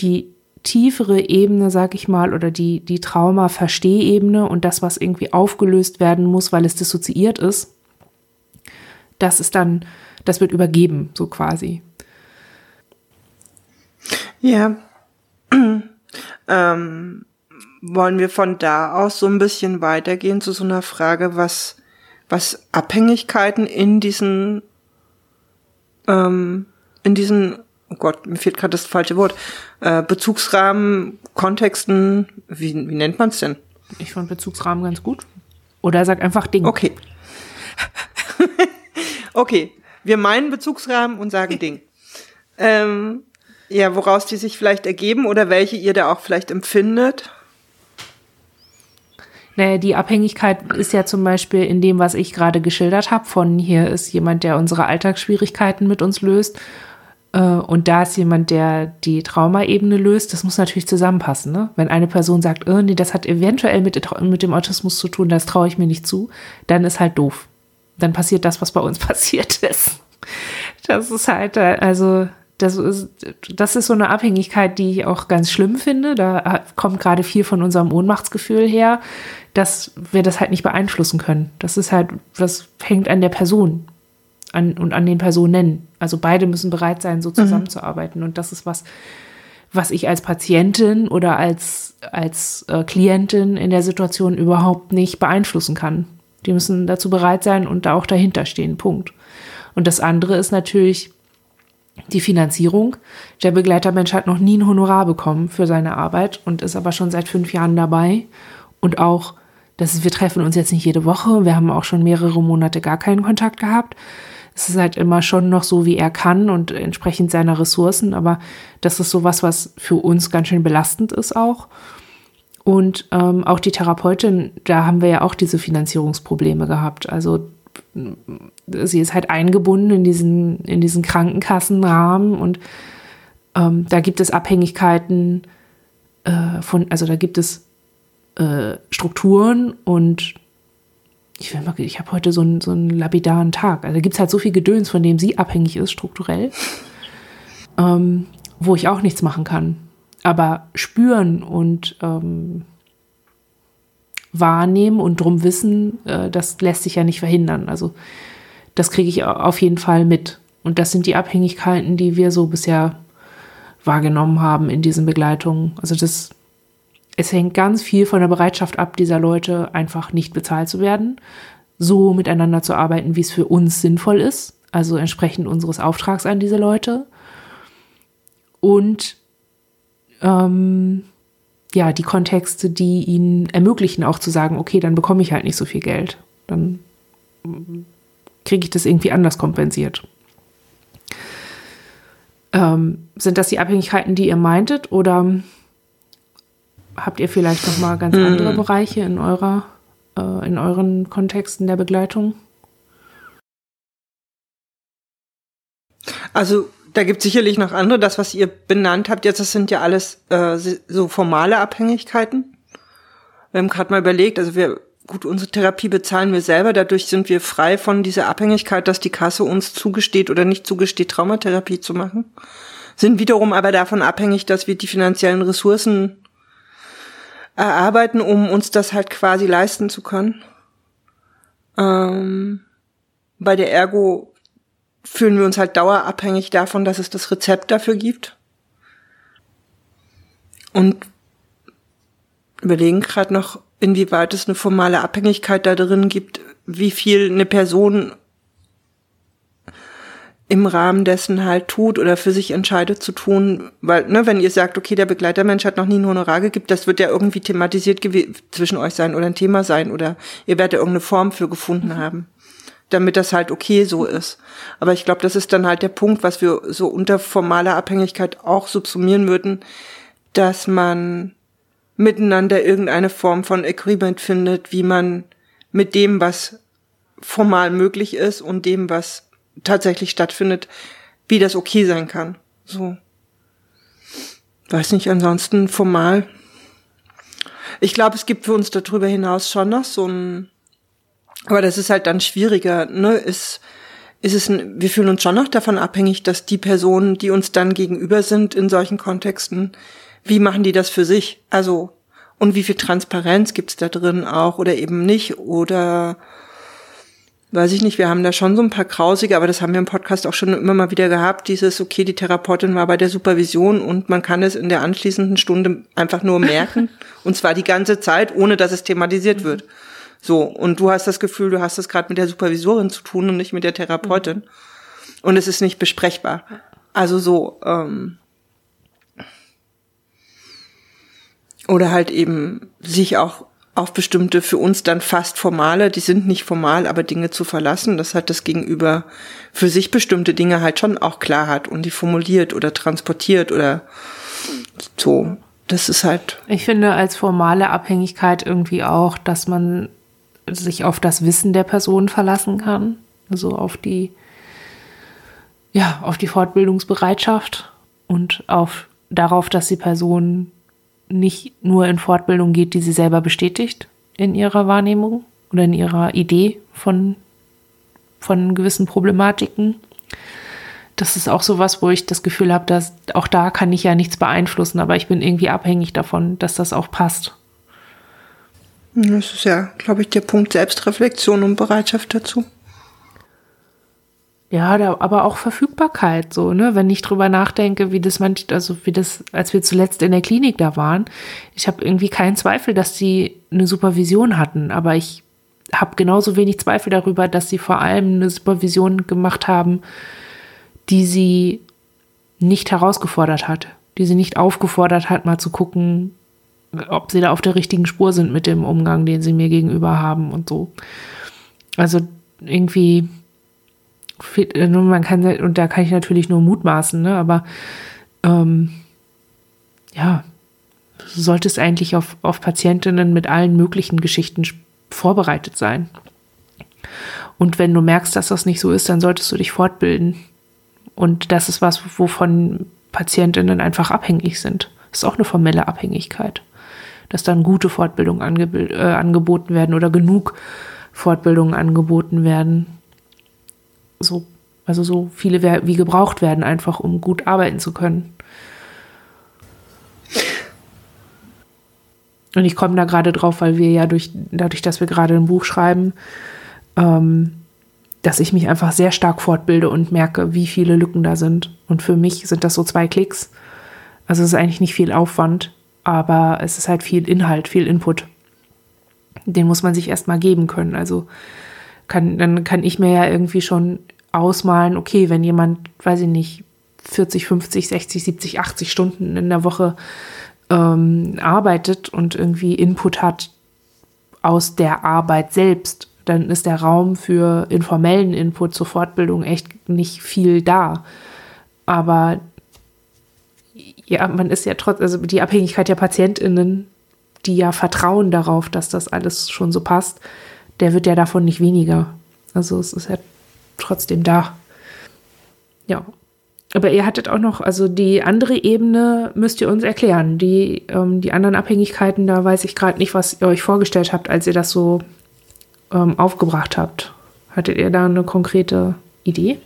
die tiefere Ebene, sag ich mal, oder die, die Trauma-Verstehebene und das, was irgendwie aufgelöst werden muss, weil es dissoziiert ist, das ist dann das wird übergeben, so quasi. Ja. ähm, wollen wir von da aus so ein bisschen weitergehen zu so einer Frage, was, was Abhängigkeiten in diesen, ähm, in diesen, oh Gott, mir fehlt gerade das falsche Wort, äh, Bezugsrahmen, Kontexten, wie, wie nennt man es denn? Ich fand Bezugsrahmen ganz gut. Oder sag einfach Ding. Okay. okay. Wir meinen Bezugsrahmen und sagen Ding. Ähm, ja, woraus die sich vielleicht ergeben oder welche ihr da auch vielleicht empfindet? Naja, die Abhängigkeit ist ja zum Beispiel in dem, was ich gerade geschildert habe, von hier ist jemand, der unsere Alltagsschwierigkeiten mit uns löst, Äh, und da ist jemand, der die Traumaebene löst, das muss natürlich zusammenpassen. Ne? Wenn eine Person sagt, oh, nee, das hat eventuell mit, mit dem Autismus zu tun, das traue ich mir nicht zu, dann ist halt doof. Dann passiert das, was bei uns passiert ist. Das ist halt, äh, also, das ist, das ist so eine Abhängigkeit, die ich auch ganz schlimm finde. Da kommt gerade viel von unserem Ohnmachtsgefühl her, dass wir das halt nicht beeinflussen können. Das ist halt, das hängt an der Person an, und an den Personen. Also beide müssen bereit sein, so mhm. zusammenzuarbeiten. Mhm. Und das ist was, was ich als Patientin oder als, als äh, Klientin in der Situation überhaupt nicht beeinflussen kann. Die müssen dazu bereit sein und da auch dahinter stehen. Punkt. Und das andere ist natürlich die Finanzierung. Der Begleitermensch hat noch nie ein Honorar bekommen für seine Arbeit und ist aber schon seit fünf Jahren dabei. Und auch, das ist, wir treffen uns jetzt nicht jede Woche. Wir haben auch schon mehrere Monate gar keinen Kontakt gehabt es ist halt immer schon noch so, wie er kann und entsprechend seiner Ressourcen, aber das ist sowas, was für uns ganz schön belastend ist auch. Und ähm, auch die Therapeutin, da haben wir ja auch diese Finanzierungsprobleme gehabt. Also sie ist halt eingebunden in diesen, in diesen Krankenkassenrahmen und ähm, da gibt es Abhängigkeiten äh, von, also da gibt es äh, Strukturen und ich will mal, ich habe heute so einen, so einen lapidaren Tag. Also gibt es halt so viel Gedöns, von dem sie abhängig ist, strukturell, ähm, wo ich auch nichts machen kann. Aber spüren und ähm, wahrnehmen und drum wissen, äh, das lässt sich ja nicht verhindern. Also das kriege ich auf jeden Fall mit. Und das sind die Abhängigkeiten, die wir so bisher wahrgenommen haben in diesen Begleitungen. Also das es hängt ganz viel von der Bereitschaft ab, dieser Leute einfach nicht bezahlt zu werden, so miteinander zu arbeiten, wie es für uns sinnvoll ist, also entsprechend unseres Auftrags an diese Leute. Und ähm, ja, die Kontexte, die ihnen ermöglichen, auch zu sagen, okay, dann bekomme ich halt nicht so viel Geld. Dann kriege ich das irgendwie anders kompensiert. Ähm, sind das die Abhängigkeiten, die ihr meintet? Oder habt ihr vielleicht noch mal ganz andere hm. Bereiche in eurer, äh, in euren Kontexten der Begleitung? Also da gibt es sicherlich noch andere. Das, was ihr benannt habt jetzt, das sind ja alles äh, so formale Abhängigkeiten. Wir haben gerade mal überlegt, also wir, gut, unsere Therapie bezahlen wir selber, dadurch sind wir frei von dieser Abhängigkeit, dass die Kasse uns zugesteht oder nicht zugesteht, Traumatherapie zu machen. Sind wiederum aber davon abhängig, dass wir die finanziellen Ressourcen erarbeiten, um uns das halt quasi leisten zu können. Ähm, bei der Ergo fühlen wir uns halt dauerabhängig davon, dass es das Rezept dafür gibt. Und überlegen gerade noch, inwieweit es eine formale Abhängigkeit da drin gibt, wie viel eine Person im Rahmen dessen halt tut oder für sich entscheidet zu tun, weil, ne, wenn ihr sagt, okay, der Begleitermensch hat noch nie ein Honorar gegeben, das wird ja irgendwie thematisiert zwischen euch sein oder ein Thema sein oder ihr werdet ja irgendeine Form für gefunden mhm. haben, damit das halt okay so ist. Aber ich glaube, das ist dann halt der Punkt, was wir so unter formaler Abhängigkeit auch subsumieren würden, dass man miteinander irgendeine Form von Agreement findet, wie man mit dem, was formal möglich ist und dem, was tatsächlich stattfindet, wie das okay sein kann. So. Weiß nicht, ansonsten formal. Ich glaube, es gibt für uns darüber hinaus schon noch so ein, aber das ist halt dann schwieriger, ne, ist, ist es ein, wir fühlen uns schon noch davon abhängig, dass die Personen, die uns dann gegenüber sind in solchen Kontexten, wie machen die das für sich? Also, und wie viel Transparenz gibt's da drin auch oder eben nicht? Oder weiß ich nicht, wir haben da schon so ein paar grausige, aber das haben wir im Podcast auch schon immer mal wieder gehabt, dieses, okay, die Therapeutin war bei der Supervision und man kann es in der anschließenden Stunde einfach nur merken, und zwar die ganze Zeit, ohne dass es thematisiert wird. So, und du hast das Gefühl, du hast es gerade mit der Supervisorin zu tun und nicht mit der Therapeutin. Und es ist nicht besprechbar. Also so, ähm, oder halt eben sich auch auf bestimmte für uns dann fast formale, die sind nicht formal, aber Dinge zu verlassen, das hat das Gegenüber für sich bestimmte Dinge halt schon auch klar hat und die formuliert oder transportiert oder so. Das ist halt. Ich finde als formale Abhängigkeit irgendwie auch, dass man sich auf das Wissen der Person verlassen kann, also auf die ja, auf die Fortbildungsbereitschaft und auf darauf, dass die Person nicht nur in Fortbildung geht, die sie selber bestätigt in ihrer Wahrnehmung oder in ihrer Idee von, von gewissen Problematiken. Das ist auch so was, wo ich das Gefühl habe, dass auch da kann ich ja nichts beeinflussen, aber ich bin irgendwie abhängig davon, dass das auch passt. Das ist ja, glaube ich, der Punkt Selbstreflexion und Bereitschaft dazu. Ja, aber auch Verfügbarkeit, so, ne? Wenn ich drüber nachdenke, wie das manch, also wie das, als wir zuletzt in der Klinik da waren, ich habe irgendwie keinen Zweifel, dass sie eine Supervision hatten, aber ich habe genauso wenig Zweifel darüber, dass sie vor allem eine Supervision gemacht haben, die sie nicht herausgefordert hat, die sie nicht aufgefordert hat, mal zu gucken, ob sie da auf der richtigen Spur sind mit dem Umgang, den sie mir gegenüber haben und so. Also irgendwie äh, man kann, und da kann ich natürlich nur mutmaßen, ne? aber ähm, ja, du solltest eigentlich auf, auf Patientinnen mit allen möglichen Geschichten vorbereitet sein. Und wenn du merkst, dass das nicht so ist, dann solltest du dich fortbilden. Und das ist was, wovon Patientinnen einfach abhängig sind. Das ist auch eine formelle Abhängigkeit. Dass dann gute Fortbildungen ange äh, angeboten werden oder genug Fortbildungen angeboten werden so, also so viele wie gebraucht werden, einfach um gut arbeiten zu können. Und ich komme da gerade drauf, weil wir ja durch, dadurch, dass wir gerade ein Buch schreiben, ähm, dass ich mich einfach sehr stark fortbilde und merke, wie viele Lücken da sind. Und für mich sind das so zwei Klicks. Also es ist eigentlich nicht viel Aufwand, aber es ist halt viel Inhalt, viel Input. Den muss man sich erstmal geben können. Also kann, dann kann ich mir ja irgendwie schon ausmalen, okay, wenn jemand, weiß ich nicht, 40, 50, 60, 70, 80 Stunden in der Woche ähm, arbeitet und irgendwie Input hat aus der Arbeit selbst, dann ist der Raum für informellen Input zur Fortbildung echt nicht viel da. Aber ja, man ist ja trotz, also die Abhängigkeit der PatientInnen, die ja vertrauen darauf, dass das alles schon so passt, der wird ja davon nicht weniger. Also es ist ja trotzdem da. Ja. Aber ihr hattet auch noch, also die andere Ebene müsst ihr uns erklären. Die, ähm, die anderen Abhängigkeiten, da weiß ich gerade nicht, was ihr euch vorgestellt habt, als ihr das so ähm, aufgebracht habt. Hattet ihr da eine konkrete Idee?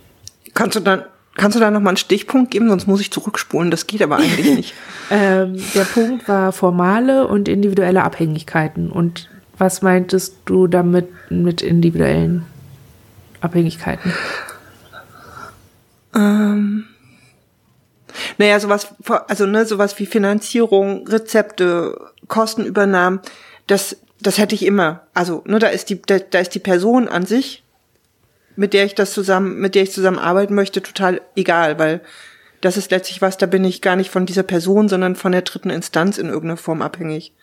Kannst du dann, kannst du da nochmal einen Stichpunkt geben, sonst muss ich zurückspulen. Das geht aber eigentlich nicht. ähm, der Punkt war formale und individuelle Abhängigkeiten. Und was meintest du damit mit individuellen Abhängigkeiten? Ähm, naja, sowas, also ne, sowas wie Finanzierung, Rezepte, Kostenübernahmen, das, das hätte ich immer. Also, ne, da ist die, da, da ist die Person an sich, mit der ich das zusammen, mit der ich zusammenarbeiten möchte, total egal, weil das ist letztlich was, da bin ich gar nicht von dieser Person, sondern von der dritten Instanz in irgendeiner Form abhängig.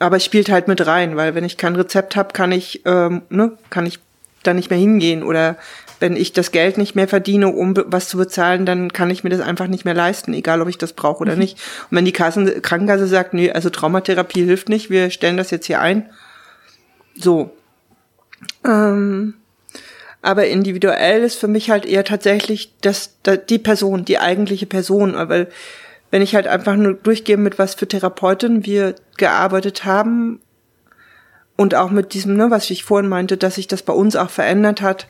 Aber es spielt halt mit rein, weil wenn ich kein Rezept habe, kann ich, ähm, ne, kann ich da nicht mehr hingehen oder wenn ich das Geld nicht mehr verdiene, um was zu bezahlen, dann kann ich mir das einfach nicht mehr leisten, egal ob ich das brauche oder mhm. nicht. Und wenn die Kassen, Krankenkasse sagt, nee, also Traumatherapie hilft nicht, wir stellen das jetzt hier ein. So. Ähm, aber individuell ist für mich halt eher tatsächlich das, die Person, die eigentliche Person, weil wenn ich halt einfach nur durchgehe, mit was für Therapeuten wir gearbeitet haben und auch mit diesem, ne, was ich vorhin meinte, dass sich das bei uns auch verändert hat,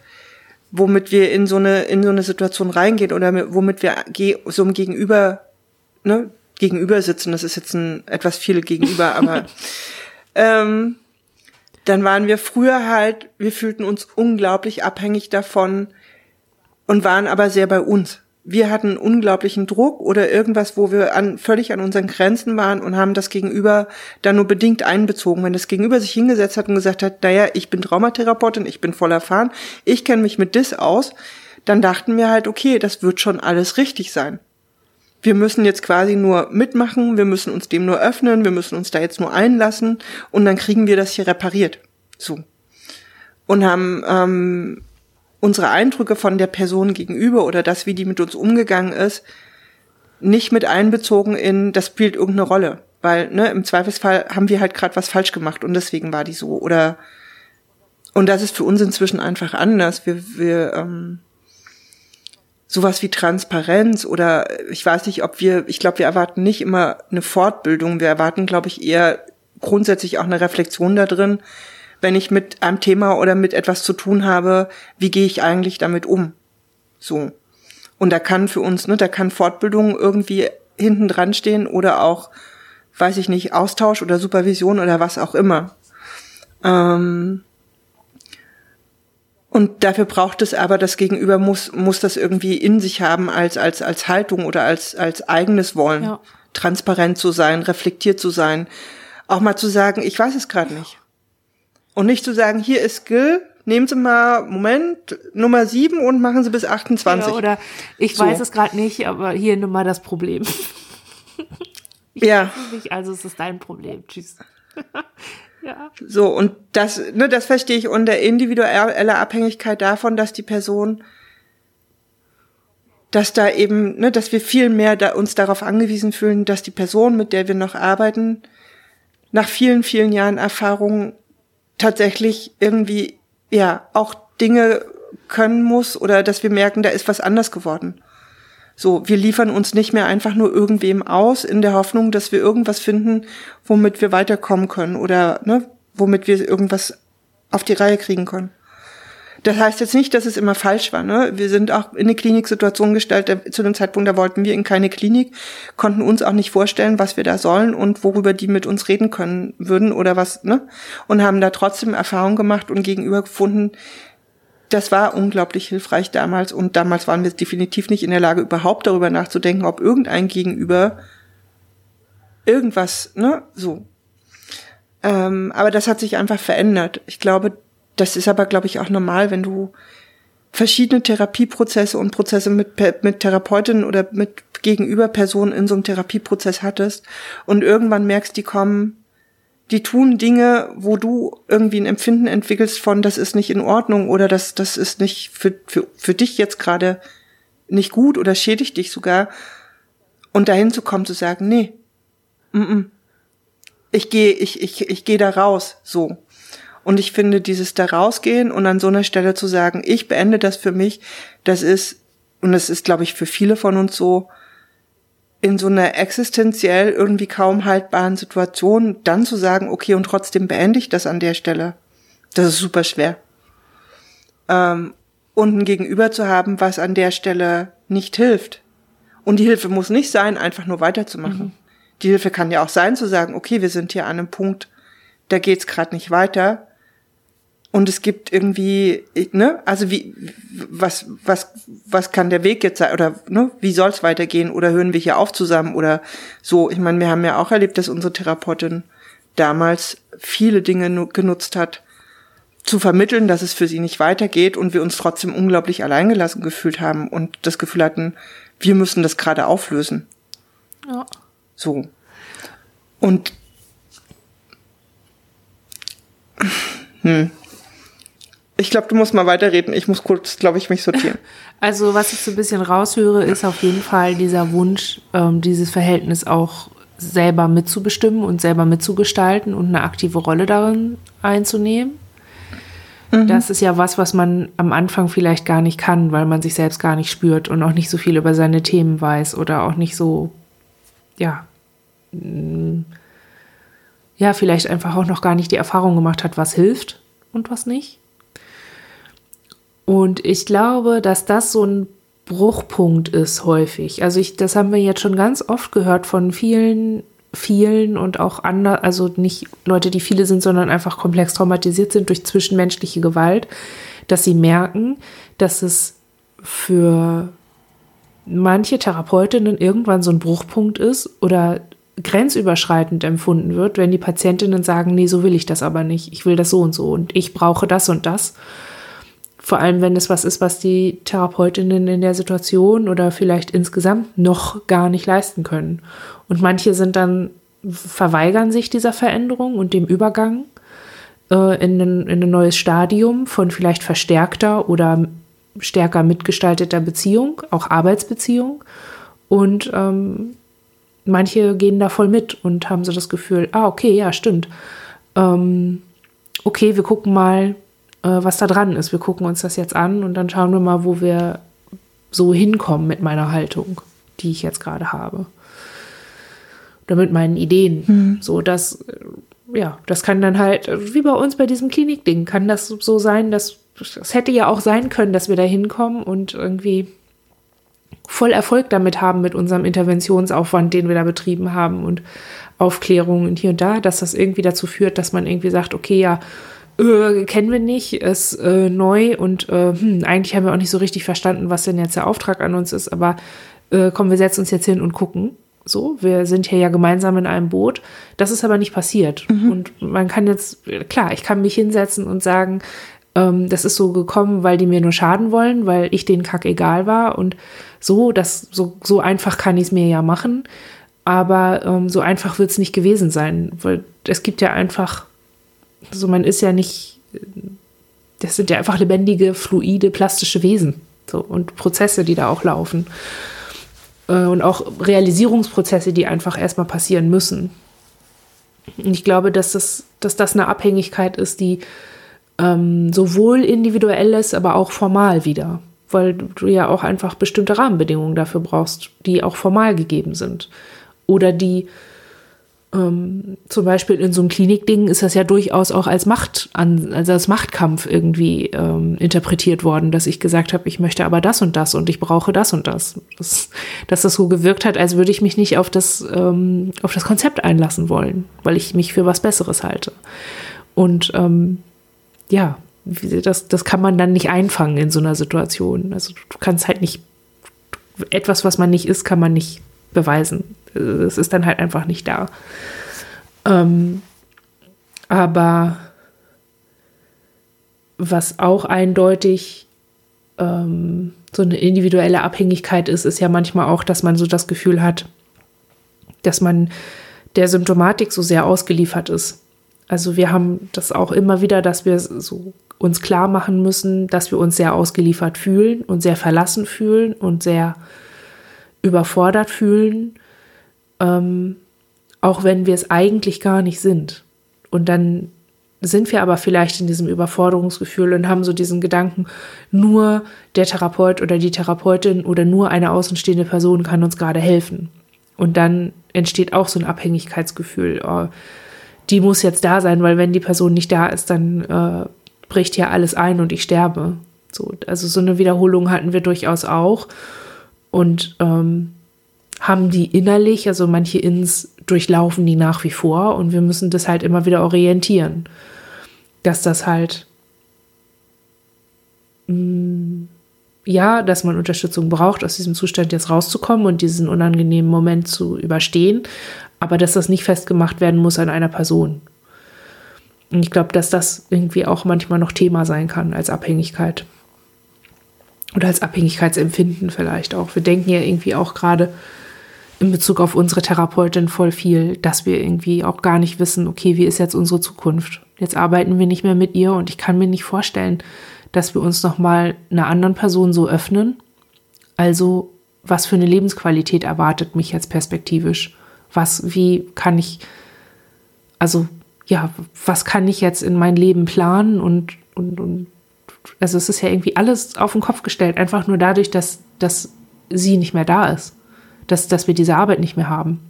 womit wir in so eine, in so eine Situation reingehen oder womit wir so im Gegenüber, ne, gegenüber sitzen. Das ist jetzt ein etwas viele gegenüber, aber ähm, dann waren wir früher halt, wir fühlten uns unglaublich abhängig davon und waren aber sehr bei uns wir hatten unglaublichen Druck oder irgendwas, wo wir an, völlig an unseren Grenzen waren und haben das Gegenüber dann nur bedingt einbezogen. Wenn das Gegenüber sich hingesetzt hat und gesagt hat, naja, ich bin Traumatherapeutin, ich bin voll erfahren, ich kenne mich mit DIS aus, dann dachten wir halt, okay, das wird schon alles richtig sein. Wir müssen jetzt quasi nur mitmachen, wir müssen uns dem nur öffnen, wir müssen uns da jetzt nur einlassen und dann kriegen wir das hier repariert. So. Und haben ähm, unsere Eindrücke von der Person gegenüber oder das, wie die mit uns umgegangen ist, nicht mit einbezogen in, das spielt irgendeine Rolle. Weil, ne, im Zweifelsfall haben wir halt gerade was falsch gemacht und deswegen war die so. Oder und das ist für uns inzwischen einfach anders. Wir, wir, ähm, sowas wie Transparenz oder ich weiß nicht, ob wir, ich glaube, wir erwarten nicht immer eine Fortbildung, wir erwarten, glaube ich, eher grundsätzlich auch eine Reflexion da drin, wenn ich mit einem Thema oder mit etwas zu tun habe, wie gehe ich eigentlich damit um? So. Und da kann für uns, ne, da kann Fortbildung irgendwie hinten dran stehen oder auch, weiß ich nicht, Austausch oder Supervision oder was auch immer. Ähm, und dafür braucht es aber, das Gegenüber muss, muss das irgendwie in sich haben als, als, als Haltung oder als, als eigenes Wollen. Ja. Transparent zu sein, reflektiert zu sein. Auch mal zu sagen, ich weiß es gerade nicht. Und nicht zu sagen, hier ist Skill, nehmen Sie mal, Moment, Nummer sieben und machen Sie bis 28. Ja, oder ich so. weiß es gerade nicht, aber hier Nummer das Problem. ich ja. Nicht, also es ist dein Problem. Tschüss. Ja. So, und das, ne, das verstehe ich unter individueller Abhängigkeit davon, dass die Person, dass da eben, ne, dass wir viel mehr da, uns darauf angewiesen fühlen, dass die Person, mit der wir noch arbeiten, nach vielen, vielen Jahren Erfahrung tatsächlich irgendwie, ja, auch Dinge können muss oder dass wir merken, da ist was anders geworden. So, wir liefern uns nicht mehr einfach nur irgendwem aus in der Hoffnung, dass wir irgendwas finden, womit wir weiterkommen können oder ne, womit wir irgendwas auf die Reihe kriegen können. Das heißt jetzt nicht, dass es immer falsch war. Ne? Wir sind auch in eine Kliniksituation gestellt, zu dem Zeitpunkt, da wollten wir in keine Klinik, konnten uns auch nicht vorstellen, was wir da sollen und worüber die mit uns reden können würden oder was, ne? Und haben da trotzdem Erfahrung gemacht und gegenüber gefunden, das war unglaublich hilfreich damals und damals waren wir definitiv nicht in der Lage, überhaupt darüber nachzudenken, ob irgendein Gegenüber irgendwas, ne, so. Ähm, aber das hat sich einfach verändert. Ich glaube, das ist aber, glaube ich, auch normal, wenn du verschiedene Therapieprozesse und Prozesse mit, mit Therapeutinnen oder mit Gegenüberpersonen in so einem Therapieprozess hattest und irgendwann merkst, die kommen die tun Dinge, wo du irgendwie ein Empfinden entwickelst von, das ist nicht in Ordnung oder das, das ist nicht für, für, für dich jetzt gerade nicht gut oder schädigt dich sogar. Und dahin zu kommen, zu sagen, nee, mm -mm, ich gehe, ich, ich, ich gehe da raus, so. Und ich finde, dieses da rausgehen und an so einer Stelle zu sagen, ich beende das für mich, das ist, und das ist, glaube ich, für viele von uns so, in so einer existenziell irgendwie kaum haltbaren Situation dann zu sagen, okay, und trotzdem beende ich das an der Stelle, das ist super schwer. Ähm, und ein Gegenüber zu haben, was an der Stelle nicht hilft. Und die Hilfe muss nicht sein, einfach nur weiterzumachen. Mhm. Die Hilfe kann ja auch sein, zu sagen, okay, wir sind hier an einem Punkt, da geht's gerade nicht weiter und es gibt irgendwie, ne, also wie, was, was, was kann der Weg jetzt sein oder ne, wie soll es weitergehen oder hören wir hier auf zusammen oder so. Ich meine, wir haben ja auch erlebt, dass unsere Therapeutin damals viele Dinge genutzt hat, zu vermitteln, dass es für sie nicht weitergeht und wir uns trotzdem unglaublich alleingelassen gefühlt haben und das Gefühl hatten, wir müssen das gerade auflösen. Ja. So. Und hm. Ich glaube, du musst mal weiterreden. Ich muss kurz, glaube ich, mich sortieren. Also, was ich so ein bisschen raushöre, ist auf jeden Fall dieser Wunsch, ähm, dieses Verhältnis auch selber mitzubestimmen und selber mitzugestalten und eine aktive Rolle darin einzunehmen. Mhm. Das ist ja was, was man am Anfang vielleicht gar nicht kann, weil man sich selbst gar nicht spürt und auch nicht so viel über seine Themen weiß oder auch nicht so, ja, mm, ja, vielleicht einfach auch noch gar nicht die Erfahrung gemacht hat, was hilft und was nicht. Und ich glaube, dass das so ein Bruchpunkt ist häufig. Also ich, das haben wir jetzt schon ganz oft gehört von vielen, vielen und auch anderen, also nicht Leute, die viele sind, sondern einfach komplex traumatisiert sind durch zwischenmenschliche Gewalt, dass sie merken, dass es für manche Therapeutinnen irgendwann so ein Bruchpunkt ist oder grenzüberschreitend empfunden wird, wenn die Patientinnen sagen, nee, so will ich das aber nicht, ich will das so und so und ich brauche das und das. Vor allem, wenn es was ist, was die Therapeutinnen in der Situation oder vielleicht insgesamt noch gar nicht leisten können. Und manche sind dann, verweigern sich dieser Veränderung und dem Übergang äh, in, ein, in ein neues Stadium von vielleicht verstärkter oder stärker mitgestalteter Beziehung, auch Arbeitsbeziehung. Und ähm, manche gehen da voll mit und haben so das Gefühl, ah, okay, ja, stimmt. Ähm, okay, wir gucken mal, was da dran ist. Wir gucken uns das jetzt an und dann schauen wir mal, wo wir so hinkommen mit meiner Haltung, die ich jetzt gerade habe. Oder mit meinen Ideen. Mhm. So, dass, ja, das kann dann halt, wie bei uns bei diesem Klinikding, kann das so sein, dass es hätte ja auch sein können, dass wir da hinkommen und irgendwie voll Erfolg damit haben mit unserem Interventionsaufwand, den wir da betrieben haben und Aufklärung und hier und da, dass das irgendwie dazu führt, dass man irgendwie sagt, okay, ja, äh, kennen wir nicht, ist äh, neu und äh, hm, eigentlich haben wir auch nicht so richtig verstanden, was denn jetzt der Auftrag an uns ist, aber äh, komm, wir setzen uns jetzt hin und gucken. So, wir sind hier ja gemeinsam in einem Boot. Das ist aber nicht passiert. Mhm. Und man kann jetzt, klar, ich kann mich hinsetzen und sagen, ähm, das ist so gekommen, weil die mir nur schaden wollen, weil ich denen kack egal war und so, das, so, so einfach kann ich es mir ja machen. Aber ähm, so einfach wird es nicht gewesen sein, weil es gibt ja einfach, so man ist ja nicht, das sind ja einfach lebendige, fluide, plastische Wesen so, und Prozesse, die da auch laufen. Äh, und auch Realisierungsprozesse, die einfach erstmal passieren müssen. Und ich glaube, dass das, dass das eine Abhängigkeit ist, die ähm, sowohl individuell ist, aber auch formal wieder. Weil du ja auch einfach bestimmte Rahmenbedingungen dafür brauchst, die auch formal gegeben sind. Oder die ähm, zum Beispiel in so einem Klinikding ist das ja durchaus auch als Macht, also als Machtkampf irgendwie ähm, interpretiert worden, dass ich gesagt habe, ich möchte aber das und das und ich brauche das und das. das dass das so gewirkt hat, als würde ich mich nicht auf das, ähm, auf das Konzept einlassen wollen, weil ich mich für was Besseres halte. Und ähm, ja, das, das kann man dann nicht einfangen in so einer Situation. Also du kannst halt nicht, etwas, was man nicht ist, kann man nicht beweisen. Es ist dann halt einfach nicht da. Ähm, aber was auch eindeutig ähm, so eine individuelle Abhängigkeit ist, ist ja manchmal auch, dass man so das Gefühl hat, dass man der Symptomatik so sehr ausgeliefert ist. Also wir haben das auch immer wieder, dass wir so uns klar machen müssen, dass wir uns sehr ausgeliefert fühlen und sehr verlassen fühlen und sehr überfordert fühlen, ähm, auch wenn wir es eigentlich gar nicht sind. Und dann sind wir aber vielleicht in diesem Überforderungsgefühl und haben so diesen Gedanken, nur der Therapeut oder die Therapeutin oder nur eine außenstehende Person kann uns gerade helfen. Und dann entsteht auch so ein Abhängigkeitsgefühl. Oh, die muss jetzt da sein, weil wenn die Person nicht da ist, dann äh, bricht ja alles ein und ich sterbe. So, also so eine Wiederholung hatten wir durchaus auch und ähm, haben die innerlich, also manche Ins durchlaufen die nach wie vor und wir müssen das halt immer wieder orientieren, dass das halt mh, mm, ja, dass man Unterstützung braucht, aus diesem Zustand jetzt rauszukommen und diesen unangenehmen Moment zu überstehen, aber dass das nicht festgemacht werden muss an einer Person. Und ich glaube, dass das irgendwie auch manchmal noch Thema sein kann als Abhängigkeit. Oder als Abhängigkeitsempfinden vielleicht auch. Wir denken ja irgendwie auch gerade in Bezug auf unsere Therapeutin voll viel, dass wir irgendwie auch gar nicht wissen, okay, wie ist jetzt unsere Zukunft? Jetzt arbeiten wir nicht mehr mit ihr und ich kann mir nicht vorstellen, dass wir uns nochmal einer anderen Person so öffnen. Also, was für eine Lebensqualität erwartet mich jetzt perspektivisch? Was, wie kann ich, also, ja, was kann ich jetzt in mein Leben planen und, und, und, also es ist ja irgendwie alles auf den Kopf gestellt, einfach nur dadurch, dass, dass sie nicht mehr da ist, dass, dass wir diese Arbeit nicht mehr haben.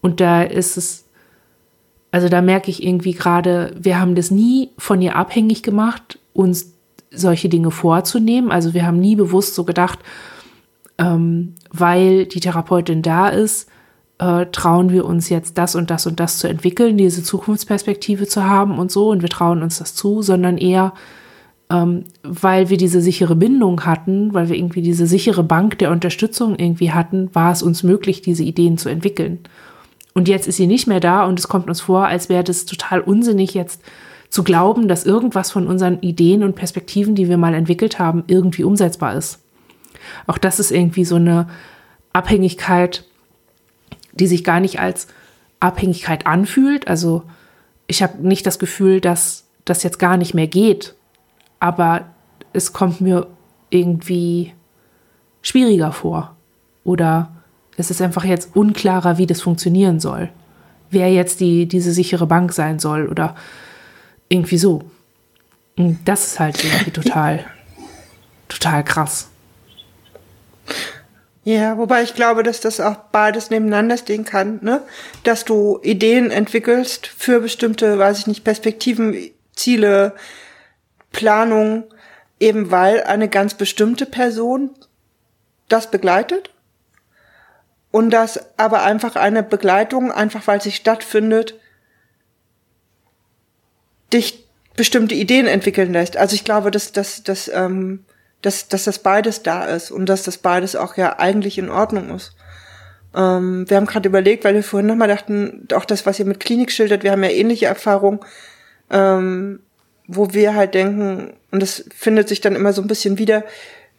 Und da ist es, also da merke ich irgendwie gerade, wir haben das nie von ihr abhängig gemacht, uns solche Dinge vorzunehmen. Also wir haben nie bewusst so gedacht, ähm, weil die Therapeutin da ist, äh, trauen wir uns jetzt das und das und das zu entwickeln, diese Zukunftsperspektive zu haben und so, und wir trauen uns das zu, sondern eher, ähm, weil wir diese sichere Bindung hatten, weil wir irgendwie diese sichere Bank der Unterstützung irgendwie hatten, war es uns möglich, diese Ideen zu entwickeln. Und jetzt ist sie nicht mehr da und es kommt uns vor, als wäre das total unsinnig jetzt zu glauben, dass irgendwas von unseren Ideen und Perspektiven, die wir mal entwickelt haben, irgendwie umsetzbar ist. Auch das ist irgendwie so eine Abhängigkeit die sich gar nicht als Abhängigkeit anfühlt. Also ich habe nicht das Gefühl, dass das jetzt gar nicht mehr geht, aber es kommt mir irgendwie schwieriger vor. Oder es ist einfach jetzt unklarer, wie das funktionieren soll. Wer jetzt die, diese sichere Bank sein soll oder irgendwie so. Und das ist halt irgendwie total, total krass. Ja, wobei ich glaube, dass das auch beides nebeneinander stehen kann, ne? Dass du Ideen entwickelst für bestimmte, weiß ich nicht, Perspektiven, Ziele, Planung, eben weil eine ganz bestimmte Person das begleitet und dass aber einfach eine Begleitung, einfach weil sie stattfindet, dich bestimmte Ideen entwickeln lässt. Also ich glaube, dass, dass, dass, ähm, dass, dass das beides da ist und dass das beides auch ja eigentlich in Ordnung ist. Ähm, wir haben gerade überlegt, weil wir vorhin nochmal dachten, auch das, was ihr mit Klinik schildert, wir haben ja ähnliche Erfahrungen, ähm, wo wir halt denken, und das findet sich dann immer so ein bisschen wieder,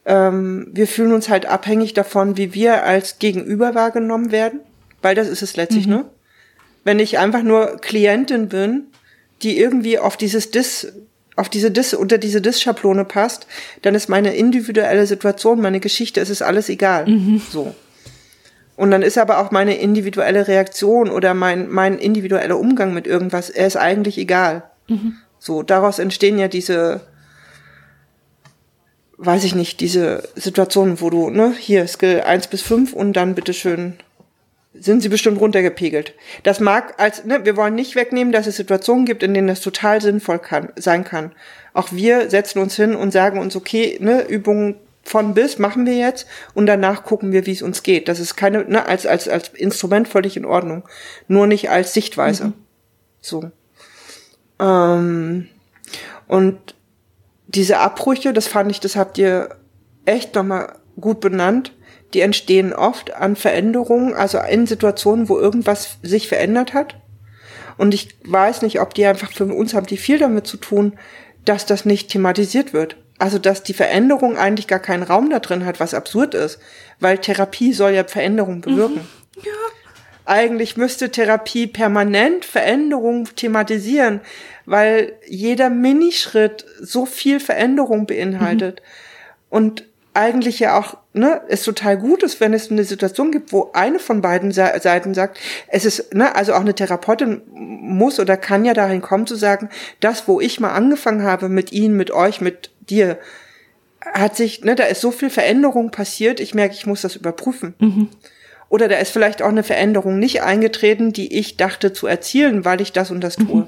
ähm, wir fühlen uns halt abhängig davon, wie wir als Gegenüber wahrgenommen werden, weil das ist es letztlich, mhm. ne? Wenn ich einfach nur Klientin bin, die irgendwie auf dieses Dis, auf diese Dis, unter diese Dis-Schablone passt, dann ist meine individuelle Situation, meine Geschichte, es ist alles egal. Mhm. So. Und dann ist aber auch meine individuelle Reaktion oder mein, mein individueller Umgang mit irgendwas, er ist eigentlich egal. Mhm. So, daraus entstehen ja diese, weiß ich nicht, diese Situationen, wo du, ne, hier Skill 1 bis 5 und dann bitteschön sind sie bestimmt runtergepegelt. Das mag als, ne, wir wollen nicht wegnehmen, dass es Situationen gibt, in denen das total sinnvoll kann, sein kann. Auch wir setzen uns hin und sagen uns, okay, ne, Übungen von bis machen wir jetzt und danach gucken wir, wie es uns geht. Das ist keine, ne, als, als, als Instrument völlig in Ordnung. Nur nicht als Sichtweise. Mhm. So. Ähm, und diese Abbrüche, das fand ich, das habt ihr echt nochmal gut benannt, die entstehen oft an Veränderungen, also in Situationen, wo irgendwas sich verändert hat. Und ich weiß nicht, ob die einfach für uns haben die viel damit zu tun, dass das nicht thematisiert wird. Also, dass die Veränderung eigentlich gar keinen Raum da drin hat, was absurd ist. Weil Therapie soll ja Veränderung bewirken. Mhm. Ja. Eigentlich müsste Therapie permanent Veränderung thematisieren, weil jeder Minischritt so viel Veränderung beinhaltet. Mhm. Und eigentlich ja auch, ne, es total gut ist, wenn es eine Situation gibt, wo eine von beiden Seiten sagt, es ist, ne, also auch eine Therapeutin muss oder kann ja dahin kommen zu sagen, das, wo ich mal angefangen habe mit Ihnen, mit euch, mit dir, hat sich, ne, da ist so viel Veränderung passiert, ich merke, ich muss das überprüfen. Mhm. Oder da ist vielleicht auch eine Veränderung nicht eingetreten, die ich dachte zu erzielen, weil ich das und das tue. Mhm.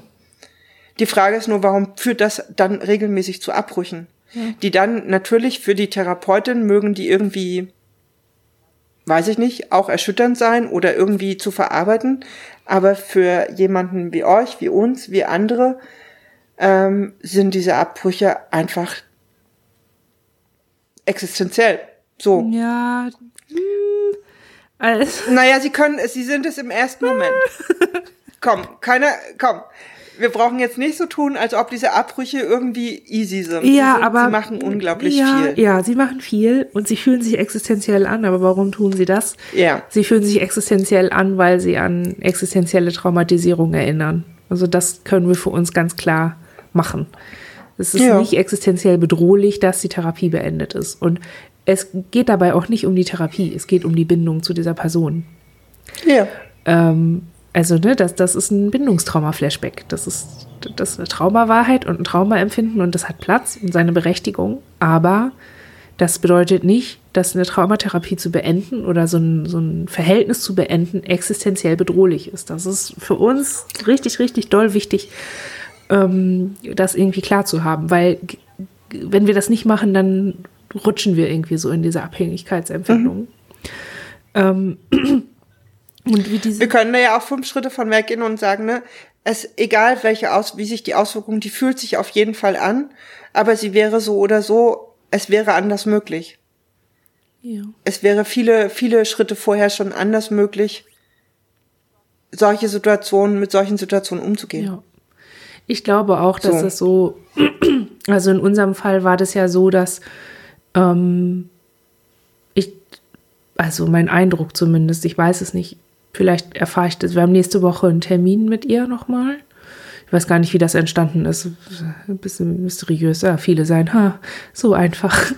Die Frage ist nur, warum führt das dann regelmäßig zu Abbrüchen? Die dann natürlich für die Therapeutin mögen die irgendwie, weiß ich nicht, auch erschütternd sein oder irgendwie zu verarbeiten. Aber für jemanden wie euch, wie uns, wie andere, ähm, sind diese Abbrüche einfach existenziell. So. Ja. Hm, also. Naja, sie können, sie sind es im ersten Moment. komm, keiner, komm wir brauchen jetzt nicht so tun, als ob diese Abbrüche irgendwie easy sind. Ja, sie sind, aber sie machen unglaublich ja, viel. Ja, sie machen viel und sie fühlen sich existenziell an. Aber warum tun sie das? Ja. Sie fühlen sich existenziell an, weil sie an existenzielle Traumatisierung erinnern. Also das können wir für uns ganz klar machen. Es ist ja. nicht existenziell bedrohlich, dass die Therapie beendet ist. Und es geht dabei auch nicht um die Therapie, es geht um die Bindung zu dieser Person. Ja. Ähm, also, ne, das, das ist ein Bindungstrauma-Flashback. Das ist, das ist eine Traumawahrheit und ein Traumaempfinden und das hat Platz und seine Berechtigung. Aber das bedeutet nicht, dass eine Traumatherapie zu beenden oder so ein, so ein Verhältnis zu beenden existenziell bedrohlich ist. Das ist für uns richtig, richtig doll wichtig, ähm, das irgendwie klar zu haben, weil wenn wir das nicht machen, dann rutschen wir irgendwie so in diese Abhängigkeitsempfindung. Mhm. Ähm, und wie diese wir können da ja auch fünf Schritte von weggehen und sagen, ne, es egal welche Aus, wie sich die Auswirkung, die fühlt sich auf jeden Fall an, aber sie wäre so oder so, es wäre anders möglich. Ja. Es wäre viele, viele Schritte vorher schon anders möglich, solche Situationen, mit solchen Situationen umzugehen. Ja. Ich glaube auch, dass so. es so, also in unserem Fall war das ja so, dass ähm, ich, also mein Eindruck zumindest, ich weiß es nicht, Vielleicht erfahre ich das. Wir haben nächste Woche einen Termin mit ihr nochmal. Ich weiß gar nicht, wie das entstanden ist. Ein bisschen mysteriös. Ja, viele sein. Ha, so einfach.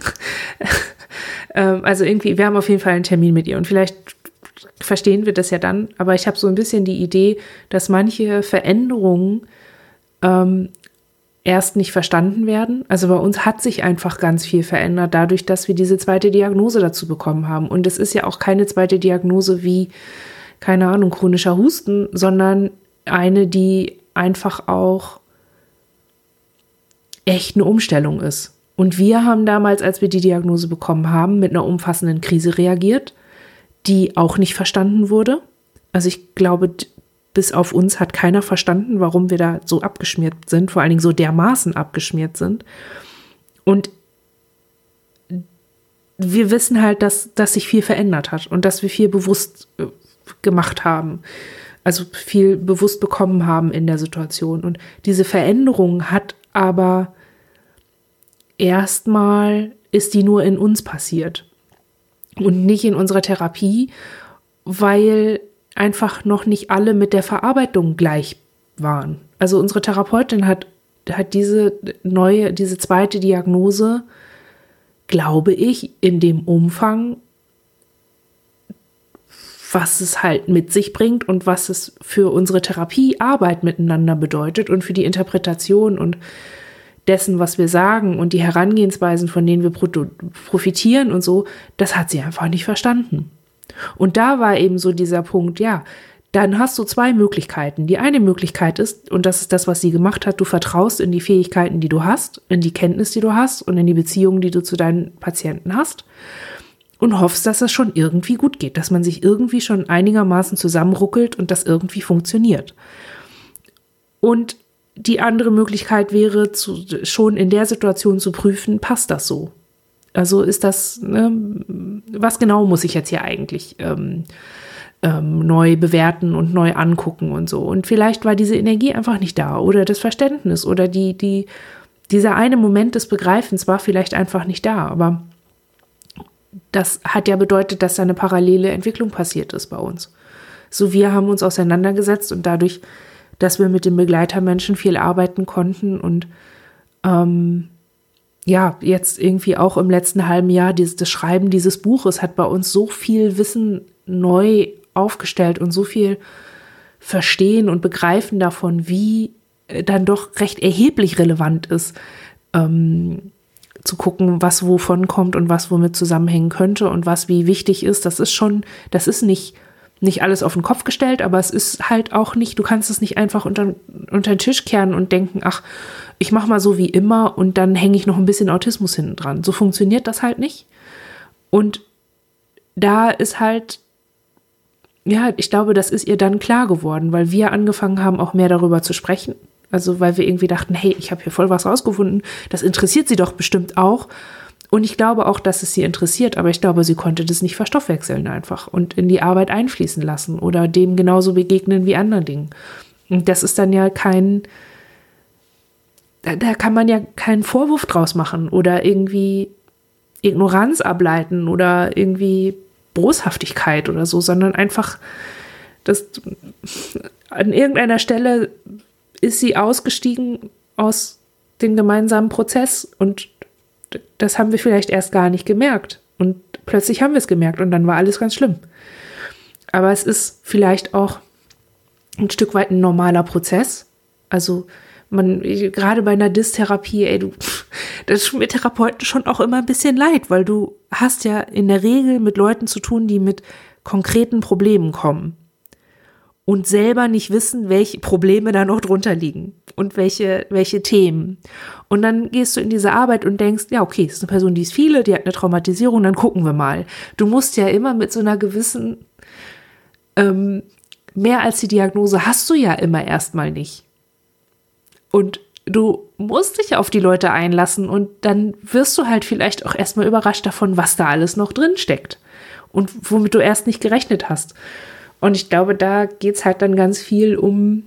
Ähm, also irgendwie, wir haben auf jeden Fall einen Termin mit ihr und vielleicht verstehen wir das ja dann. Aber ich habe so ein bisschen die Idee, dass manche Veränderungen ähm, erst nicht verstanden werden. Also bei uns hat sich einfach ganz viel verändert, dadurch, dass wir diese zweite Diagnose dazu bekommen haben. Und es ist ja auch keine zweite Diagnose wie, keine Ahnung, chronischer Husten, sondern eine, die einfach auch echt eine Umstellung ist. Und wir haben damals, als wir die Diagnose bekommen haben, mit einer umfassenden Krise reagiert, die auch nicht verstanden wurde. Also ich glaube, bis auf uns hat keiner verstanden, warum wir da so abgeschmiert sind, vor allen Dingen so dermaßen abgeschmiert sind. Und wir wissen halt, dass, dass sich viel verändert hat und dass wir viel bewusst äh, gemacht haben. Also viel bewusst bekommen haben in der Situation. Und diese Veränderung hat aber erstmal ist die nur in uns passiert und nicht in unserer Therapie, weil einfach noch nicht alle mit der Verarbeitung gleich waren. Also unsere Therapeutin hat, hat diese neue, diese zweite Diagnose, glaube ich, in dem Umfang, was es halt mit sich bringt und was es für unsere Therapiearbeit miteinander bedeutet und für die Interpretation und dessen, was wir sagen und die Herangehensweisen, von denen wir profitieren und so, das hat sie einfach nicht verstanden. Und da war eben so dieser Punkt, ja, dann hast du zwei Möglichkeiten. Die eine Möglichkeit ist, und das ist das, was sie gemacht hat, du vertraust in die Fähigkeiten, die du hast, in die Kenntnis, die du hast und in die Beziehungen, die du zu deinen Patienten hast und hoffst, dass es schon irgendwie gut geht, dass man sich irgendwie schon einigermaßen zusammenruckelt und das irgendwie funktioniert. Und die andere Möglichkeit wäre, zu, schon in der Situation zu prüfen, passt das so? Also ist das, ne, was genau muss ich jetzt hier eigentlich ähm, ähm, neu bewerten und neu angucken und so? Und vielleicht war diese Energie einfach nicht da oder das Verständnis oder die, die, dieser eine Moment des Begreifens war vielleicht einfach nicht da. Aber das hat ja bedeutet, dass da eine parallele Entwicklung passiert ist bei uns. So, wir haben uns auseinandergesetzt und dadurch dass wir mit den Begleitermenschen viel arbeiten konnten und ähm, ja, jetzt irgendwie auch im letzten halben Jahr dieses, das Schreiben dieses Buches hat bei uns so viel Wissen neu aufgestellt und so viel Verstehen und Begreifen davon, wie äh, dann doch recht erheblich relevant ist, ähm, zu gucken, was wovon kommt und was womit zusammenhängen könnte und was wie wichtig ist. Das ist schon, das ist nicht nicht alles auf den Kopf gestellt, aber es ist halt auch nicht, du kannst es nicht einfach unter, unter den Tisch kehren und denken, ach, ich mache mal so wie immer und dann hänge ich noch ein bisschen Autismus hinten dran. So funktioniert das halt nicht. Und da ist halt, ja, ich glaube, das ist ihr dann klar geworden, weil wir angefangen haben, auch mehr darüber zu sprechen. Also weil wir irgendwie dachten, hey, ich habe hier voll was rausgefunden, das interessiert sie doch bestimmt auch. Und ich glaube auch, dass es sie interessiert, aber ich glaube, sie konnte das nicht verstoffwechseln einfach und in die Arbeit einfließen lassen oder dem genauso begegnen wie anderen Dingen. Und das ist dann ja kein, da, kann man ja keinen Vorwurf draus machen oder irgendwie Ignoranz ableiten oder irgendwie Boshaftigkeit oder so, sondern einfach, dass an irgendeiner Stelle ist sie ausgestiegen aus dem gemeinsamen Prozess und das haben wir vielleicht erst gar nicht gemerkt. Und plötzlich haben wir es gemerkt und dann war alles ganz schlimm. Aber es ist vielleicht auch ein Stück weit ein normaler Prozess. Also man, gerade bei einer Dystherapie, ey, du, das ist mir Therapeuten schon auch immer ein bisschen leid, weil du hast ja in der Regel mit Leuten zu tun, die mit konkreten Problemen kommen und selber nicht wissen, welche Probleme da noch drunter liegen und welche, welche Themen. Und dann gehst du in diese Arbeit und denkst, ja, okay, es ist eine Person, die ist viele, die hat eine Traumatisierung, dann gucken wir mal. Du musst ja immer mit so einer gewissen, ähm, mehr als die Diagnose hast du ja immer erstmal nicht. Und du musst dich auf die Leute einlassen und dann wirst du halt vielleicht auch erstmal überrascht davon, was da alles noch drin steckt und womit du erst nicht gerechnet hast. Und ich glaube, da geht es halt dann ganz viel um,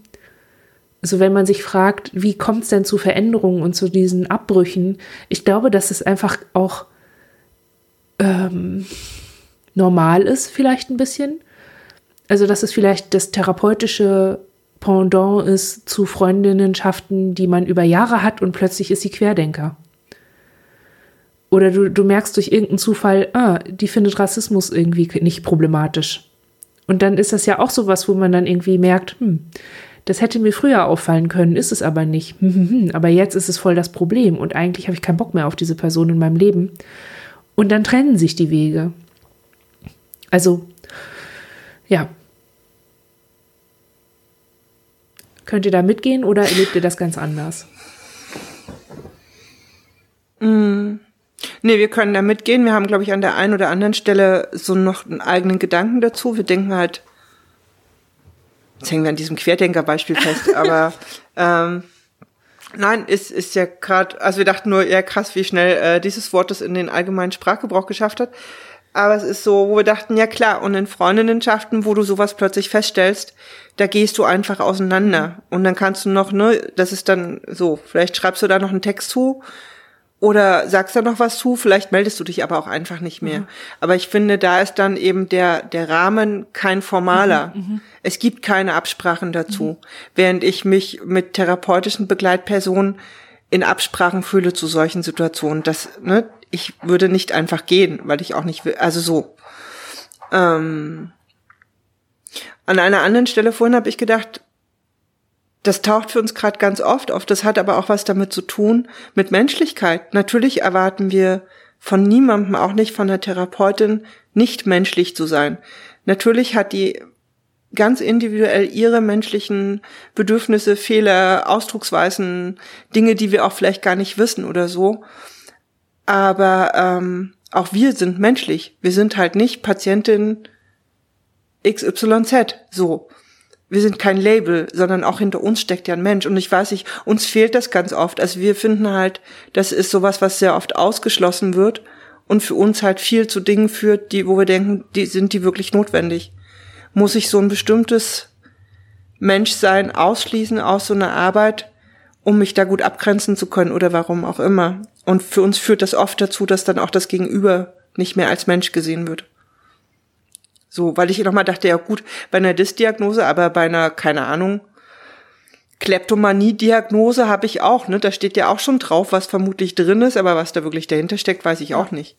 also wenn man sich fragt, wie kommt es denn zu Veränderungen und zu diesen Abbrüchen, ich glaube, dass es einfach auch ähm, normal ist, vielleicht ein bisschen. Also, dass es vielleicht das therapeutische Pendant ist zu Freundinnenschaften, die man über Jahre hat und plötzlich ist sie Querdenker. Oder du, du merkst durch irgendeinen Zufall, ah, die findet Rassismus irgendwie nicht problematisch. Und dann ist das ja auch sowas, wo man dann irgendwie merkt, hm, Das hätte mir früher auffallen können, ist es aber nicht. aber jetzt ist es voll das Problem und eigentlich habe ich keinen Bock mehr auf diese Person in meinem Leben. Und dann trennen sich die Wege. Also, ja. Könnt ihr da mitgehen oder erlebt ihr das ganz anders? Mm. Nee, wir können da mitgehen. Wir haben, glaube ich, an der einen oder anderen Stelle so noch einen eigenen Gedanken dazu. Wir denken halt, jetzt hängen wir an diesem Querdenker-Beispiel fest, aber ähm, nein, ist, ist ja gerade, also wir dachten nur, ja krass, wie schnell äh, dieses Wort das in den allgemeinen Sprachgebrauch geschafft hat. Aber es ist so, wo wir dachten, ja klar, und in Freundinnenschaften, wo du sowas plötzlich feststellst, da gehst du einfach auseinander. Und dann kannst du noch, ne, das ist dann so, vielleicht schreibst du da noch einen Text zu, oder sagst da noch was zu, vielleicht meldest du dich aber auch einfach nicht mehr. Mhm. Aber ich finde, da ist dann eben der, der Rahmen kein formaler. Mhm, mhm. es gibt keine Absprachen dazu. Mhm. Während ich mich mit therapeutischen Begleitpersonen in Absprachen fühle zu solchen Situationen. Das, ne, ich würde nicht einfach gehen, weil ich auch nicht will, also so. Ähm, an einer anderen Stelle vorhin habe ich gedacht, das taucht für uns gerade ganz oft auf. Das hat aber auch was damit zu tun mit Menschlichkeit. Natürlich erwarten wir von niemandem, auch nicht von der Therapeutin, nicht menschlich zu sein. Natürlich hat die ganz individuell ihre menschlichen Bedürfnisse, Fehler, Ausdrucksweisen, Dinge, die wir auch vielleicht gar nicht wissen oder so. Aber ähm, auch wir sind menschlich. Wir sind halt nicht Patientin XYZ so wir sind kein Label, sondern auch hinter uns steckt ja ein Mensch. Und ich weiß nicht, uns fehlt das ganz oft. Also wir finden halt, das ist sowas, was sehr oft ausgeschlossen wird und für uns halt viel zu Dingen führt, die, wo wir denken, die sind die wirklich notwendig. Muss ich so ein bestimmtes Menschsein ausschließen aus so einer Arbeit, um mich da gut abgrenzen zu können oder warum auch immer. Und für uns führt das oft dazu, dass dann auch das Gegenüber nicht mehr als Mensch gesehen wird. So, weil ich nochmal dachte, ja gut, bei einer Dysdiagnose, aber bei einer, keine Ahnung, Kleptomanie-Diagnose habe ich auch, ne? Da steht ja auch schon drauf, was vermutlich drin ist, aber was da wirklich dahinter steckt, weiß ich auch nicht.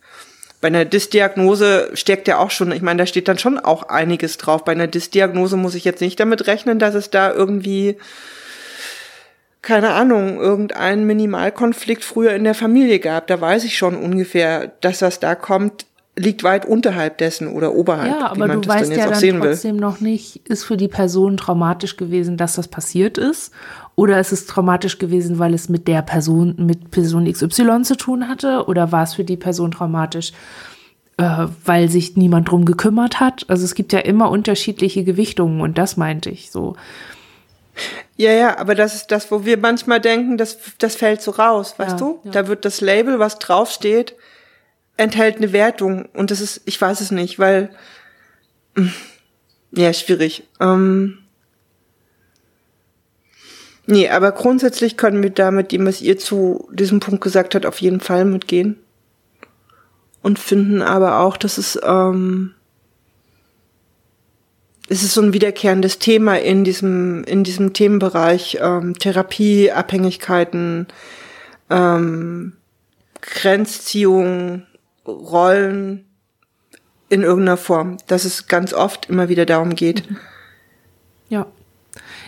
Bei einer Dysdiagnose steckt ja auch schon, ich meine, da steht dann schon auch einiges drauf. Bei einer Dysdiagnose muss ich jetzt nicht damit rechnen, dass es da irgendwie, keine Ahnung, irgendeinen Minimalkonflikt früher in der Familie gab. Da weiß ich schon ungefähr, dass das da kommt, liegt weit unterhalb dessen oder oberhalb. Ja, aber du weißt ja dann trotzdem will. noch nicht, ist für die Person traumatisch gewesen, dass das passiert ist? Oder ist es traumatisch gewesen, weil es mit der Person, mit Person XY zu tun hatte? Oder war es für die Person traumatisch, äh, weil sich niemand drum gekümmert hat? Also es gibt ja immer unterschiedliche Gewichtungen und das meinte ich so. Ja, ja, aber das ist das, wo wir manchmal denken, das, das fällt so raus, weißt ja, du? Ja. Da wird das Label, was draufsteht, enthält eine Wertung und das ist, ich weiß es nicht, weil mm, ja, schwierig. Ähm, nee, aber grundsätzlich können wir damit dem, was ihr zu diesem Punkt gesagt habt, auf jeden Fall mitgehen. Und finden aber auch, dass es, ähm, es ist so ein wiederkehrendes Thema in diesem, in diesem Themenbereich ähm, Therapie, Abhängigkeiten, ähm, Grenzziehung, Rollen in irgendeiner Form, dass es ganz oft immer wieder darum geht. Ja.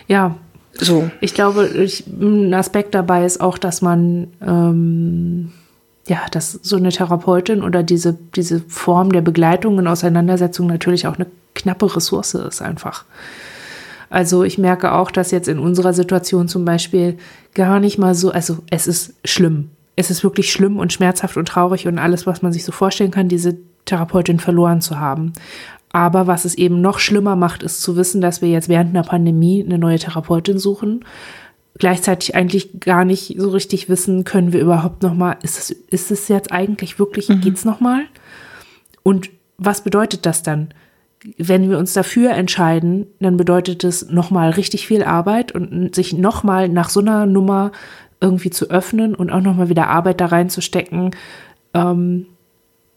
Ja. So. Ich glaube, ich, ein Aspekt dabei ist auch, dass man ähm, ja, dass so eine Therapeutin oder diese, diese Form der Begleitung und Auseinandersetzung natürlich auch eine knappe Ressource ist einfach. Also ich merke auch, dass jetzt in unserer Situation zum Beispiel gar nicht mal so, also es ist schlimm es ist wirklich schlimm und schmerzhaft und traurig und alles, was man sich so vorstellen kann, diese Therapeutin verloren zu haben. Aber was es eben noch schlimmer macht, ist zu wissen, dass wir jetzt während einer Pandemie eine neue Therapeutin suchen. Gleichzeitig eigentlich gar nicht so richtig wissen, können wir überhaupt noch mal, ist es, ist es jetzt eigentlich wirklich, mhm. geht's noch mal? Und was bedeutet das dann? Wenn wir uns dafür entscheiden, dann bedeutet es noch mal richtig viel Arbeit und sich noch mal nach so einer Nummer irgendwie zu öffnen und auch nochmal wieder Arbeit da reinzustecken, ähm,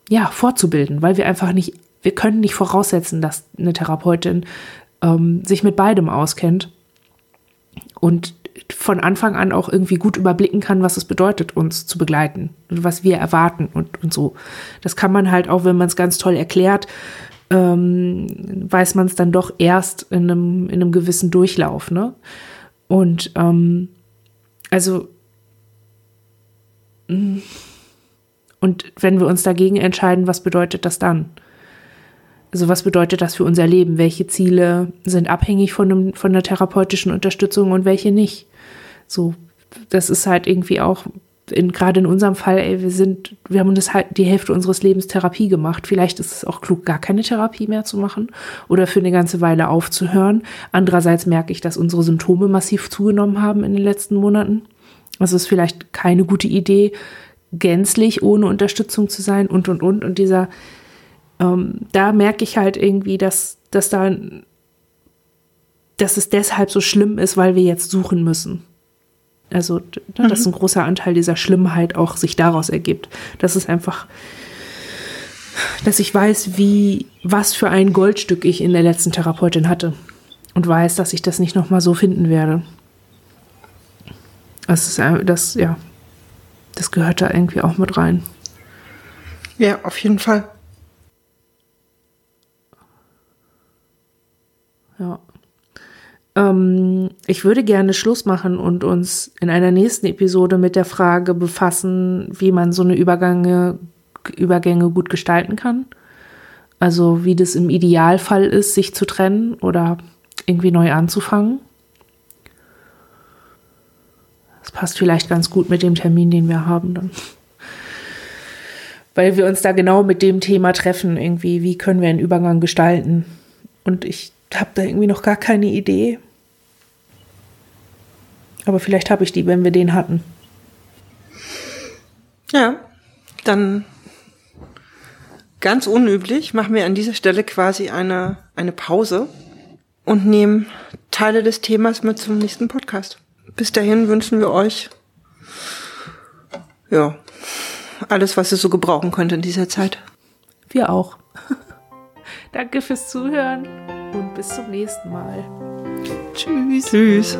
ja, vorzubilden, weil wir einfach nicht, wir können nicht voraussetzen, dass eine Therapeutin ähm, sich mit beidem auskennt und von Anfang an auch irgendwie gut überblicken kann, was es bedeutet, uns zu begleiten und was wir erwarten und, und so. Das kann man halt auch, wenn man es ganz toll erklärt, ähm, weiß man es dann doch erst in einem, in einem gewissen Durchlauf. Ne? Und ähm, also und wenn wir uns dagegen entscheiden, was bedeutet das dann? Also was bedeutet das für unser Leben? Welche Ziele sind abhängig von, dem, von der therapeutischen Unterstützung und welche nicht? So, das ist halt irgendwie auch in, gerade in unserem Fall, ey, wir sind, wir haben uns halt die Hälfte unseres Lebens Therapie gemacht. Vielleicht ist es auch klug, gar keine Therapie mehr zu machen oder für eine ganze Weile aufzuhören. Andererseits merke ich, dass unsere Symptome massiv zugenommen haben in den letzten Monaten. Es ist vielleicht keine gute Idee, gänzlich ohne Unterstützung zu sein und und und. Und dieser, ähm, da merke ich halt irgendwie, dass, dass da, dass es deshalb so schlimm ist, weil wir jetzt suchen müssen. Also, ne, dass mhm. ein großer Anteil dieser Schlimmheit auch sich daraus ergibt. Das ist einfach, dass ich weiß, wie, was für ein Goldstück ich in der letzten Therapeutin hatte. Und weiß, dass ich das nicht nochmal so finden werde. Das ist, das, ja, das gehört da irgendwie auch mit rein. Ja, auf jeden Fall. Ja. Ähm, ich würde gerne Schluss machen und uns in einer nächsten Episode mit der Frage befassen, wie man so eine Übergänge, Übergänge gut gestalten kann. Also wie das im Idealfall ist, sich zu trennen oder irgendwie neu anzufangen. Das passt vielleicht ganz gut mit dem Termin, den wir haben dann. Weil wir uns da genau mit dem Thema treffen, irgendwie, wie können wir einen Übergang gestalten. Und ich habe da irgendwie noch gar keine Idee. Aber vielleicht habe ich die, wenn wir den hatten. Ja, dann ganz unüblich machen wir an dieser Stelle quasi eine, eine Pause und nehmen Teile des Themas mit zum nächsten Podcast. Bis dahin wünschen wir euch ja alles, was ihr so gebrauchen könnt in dieser Zeit. Wir auch. Danke fürs Zuhören und bis zum nächsten Mal. Tschüss. Tschüss.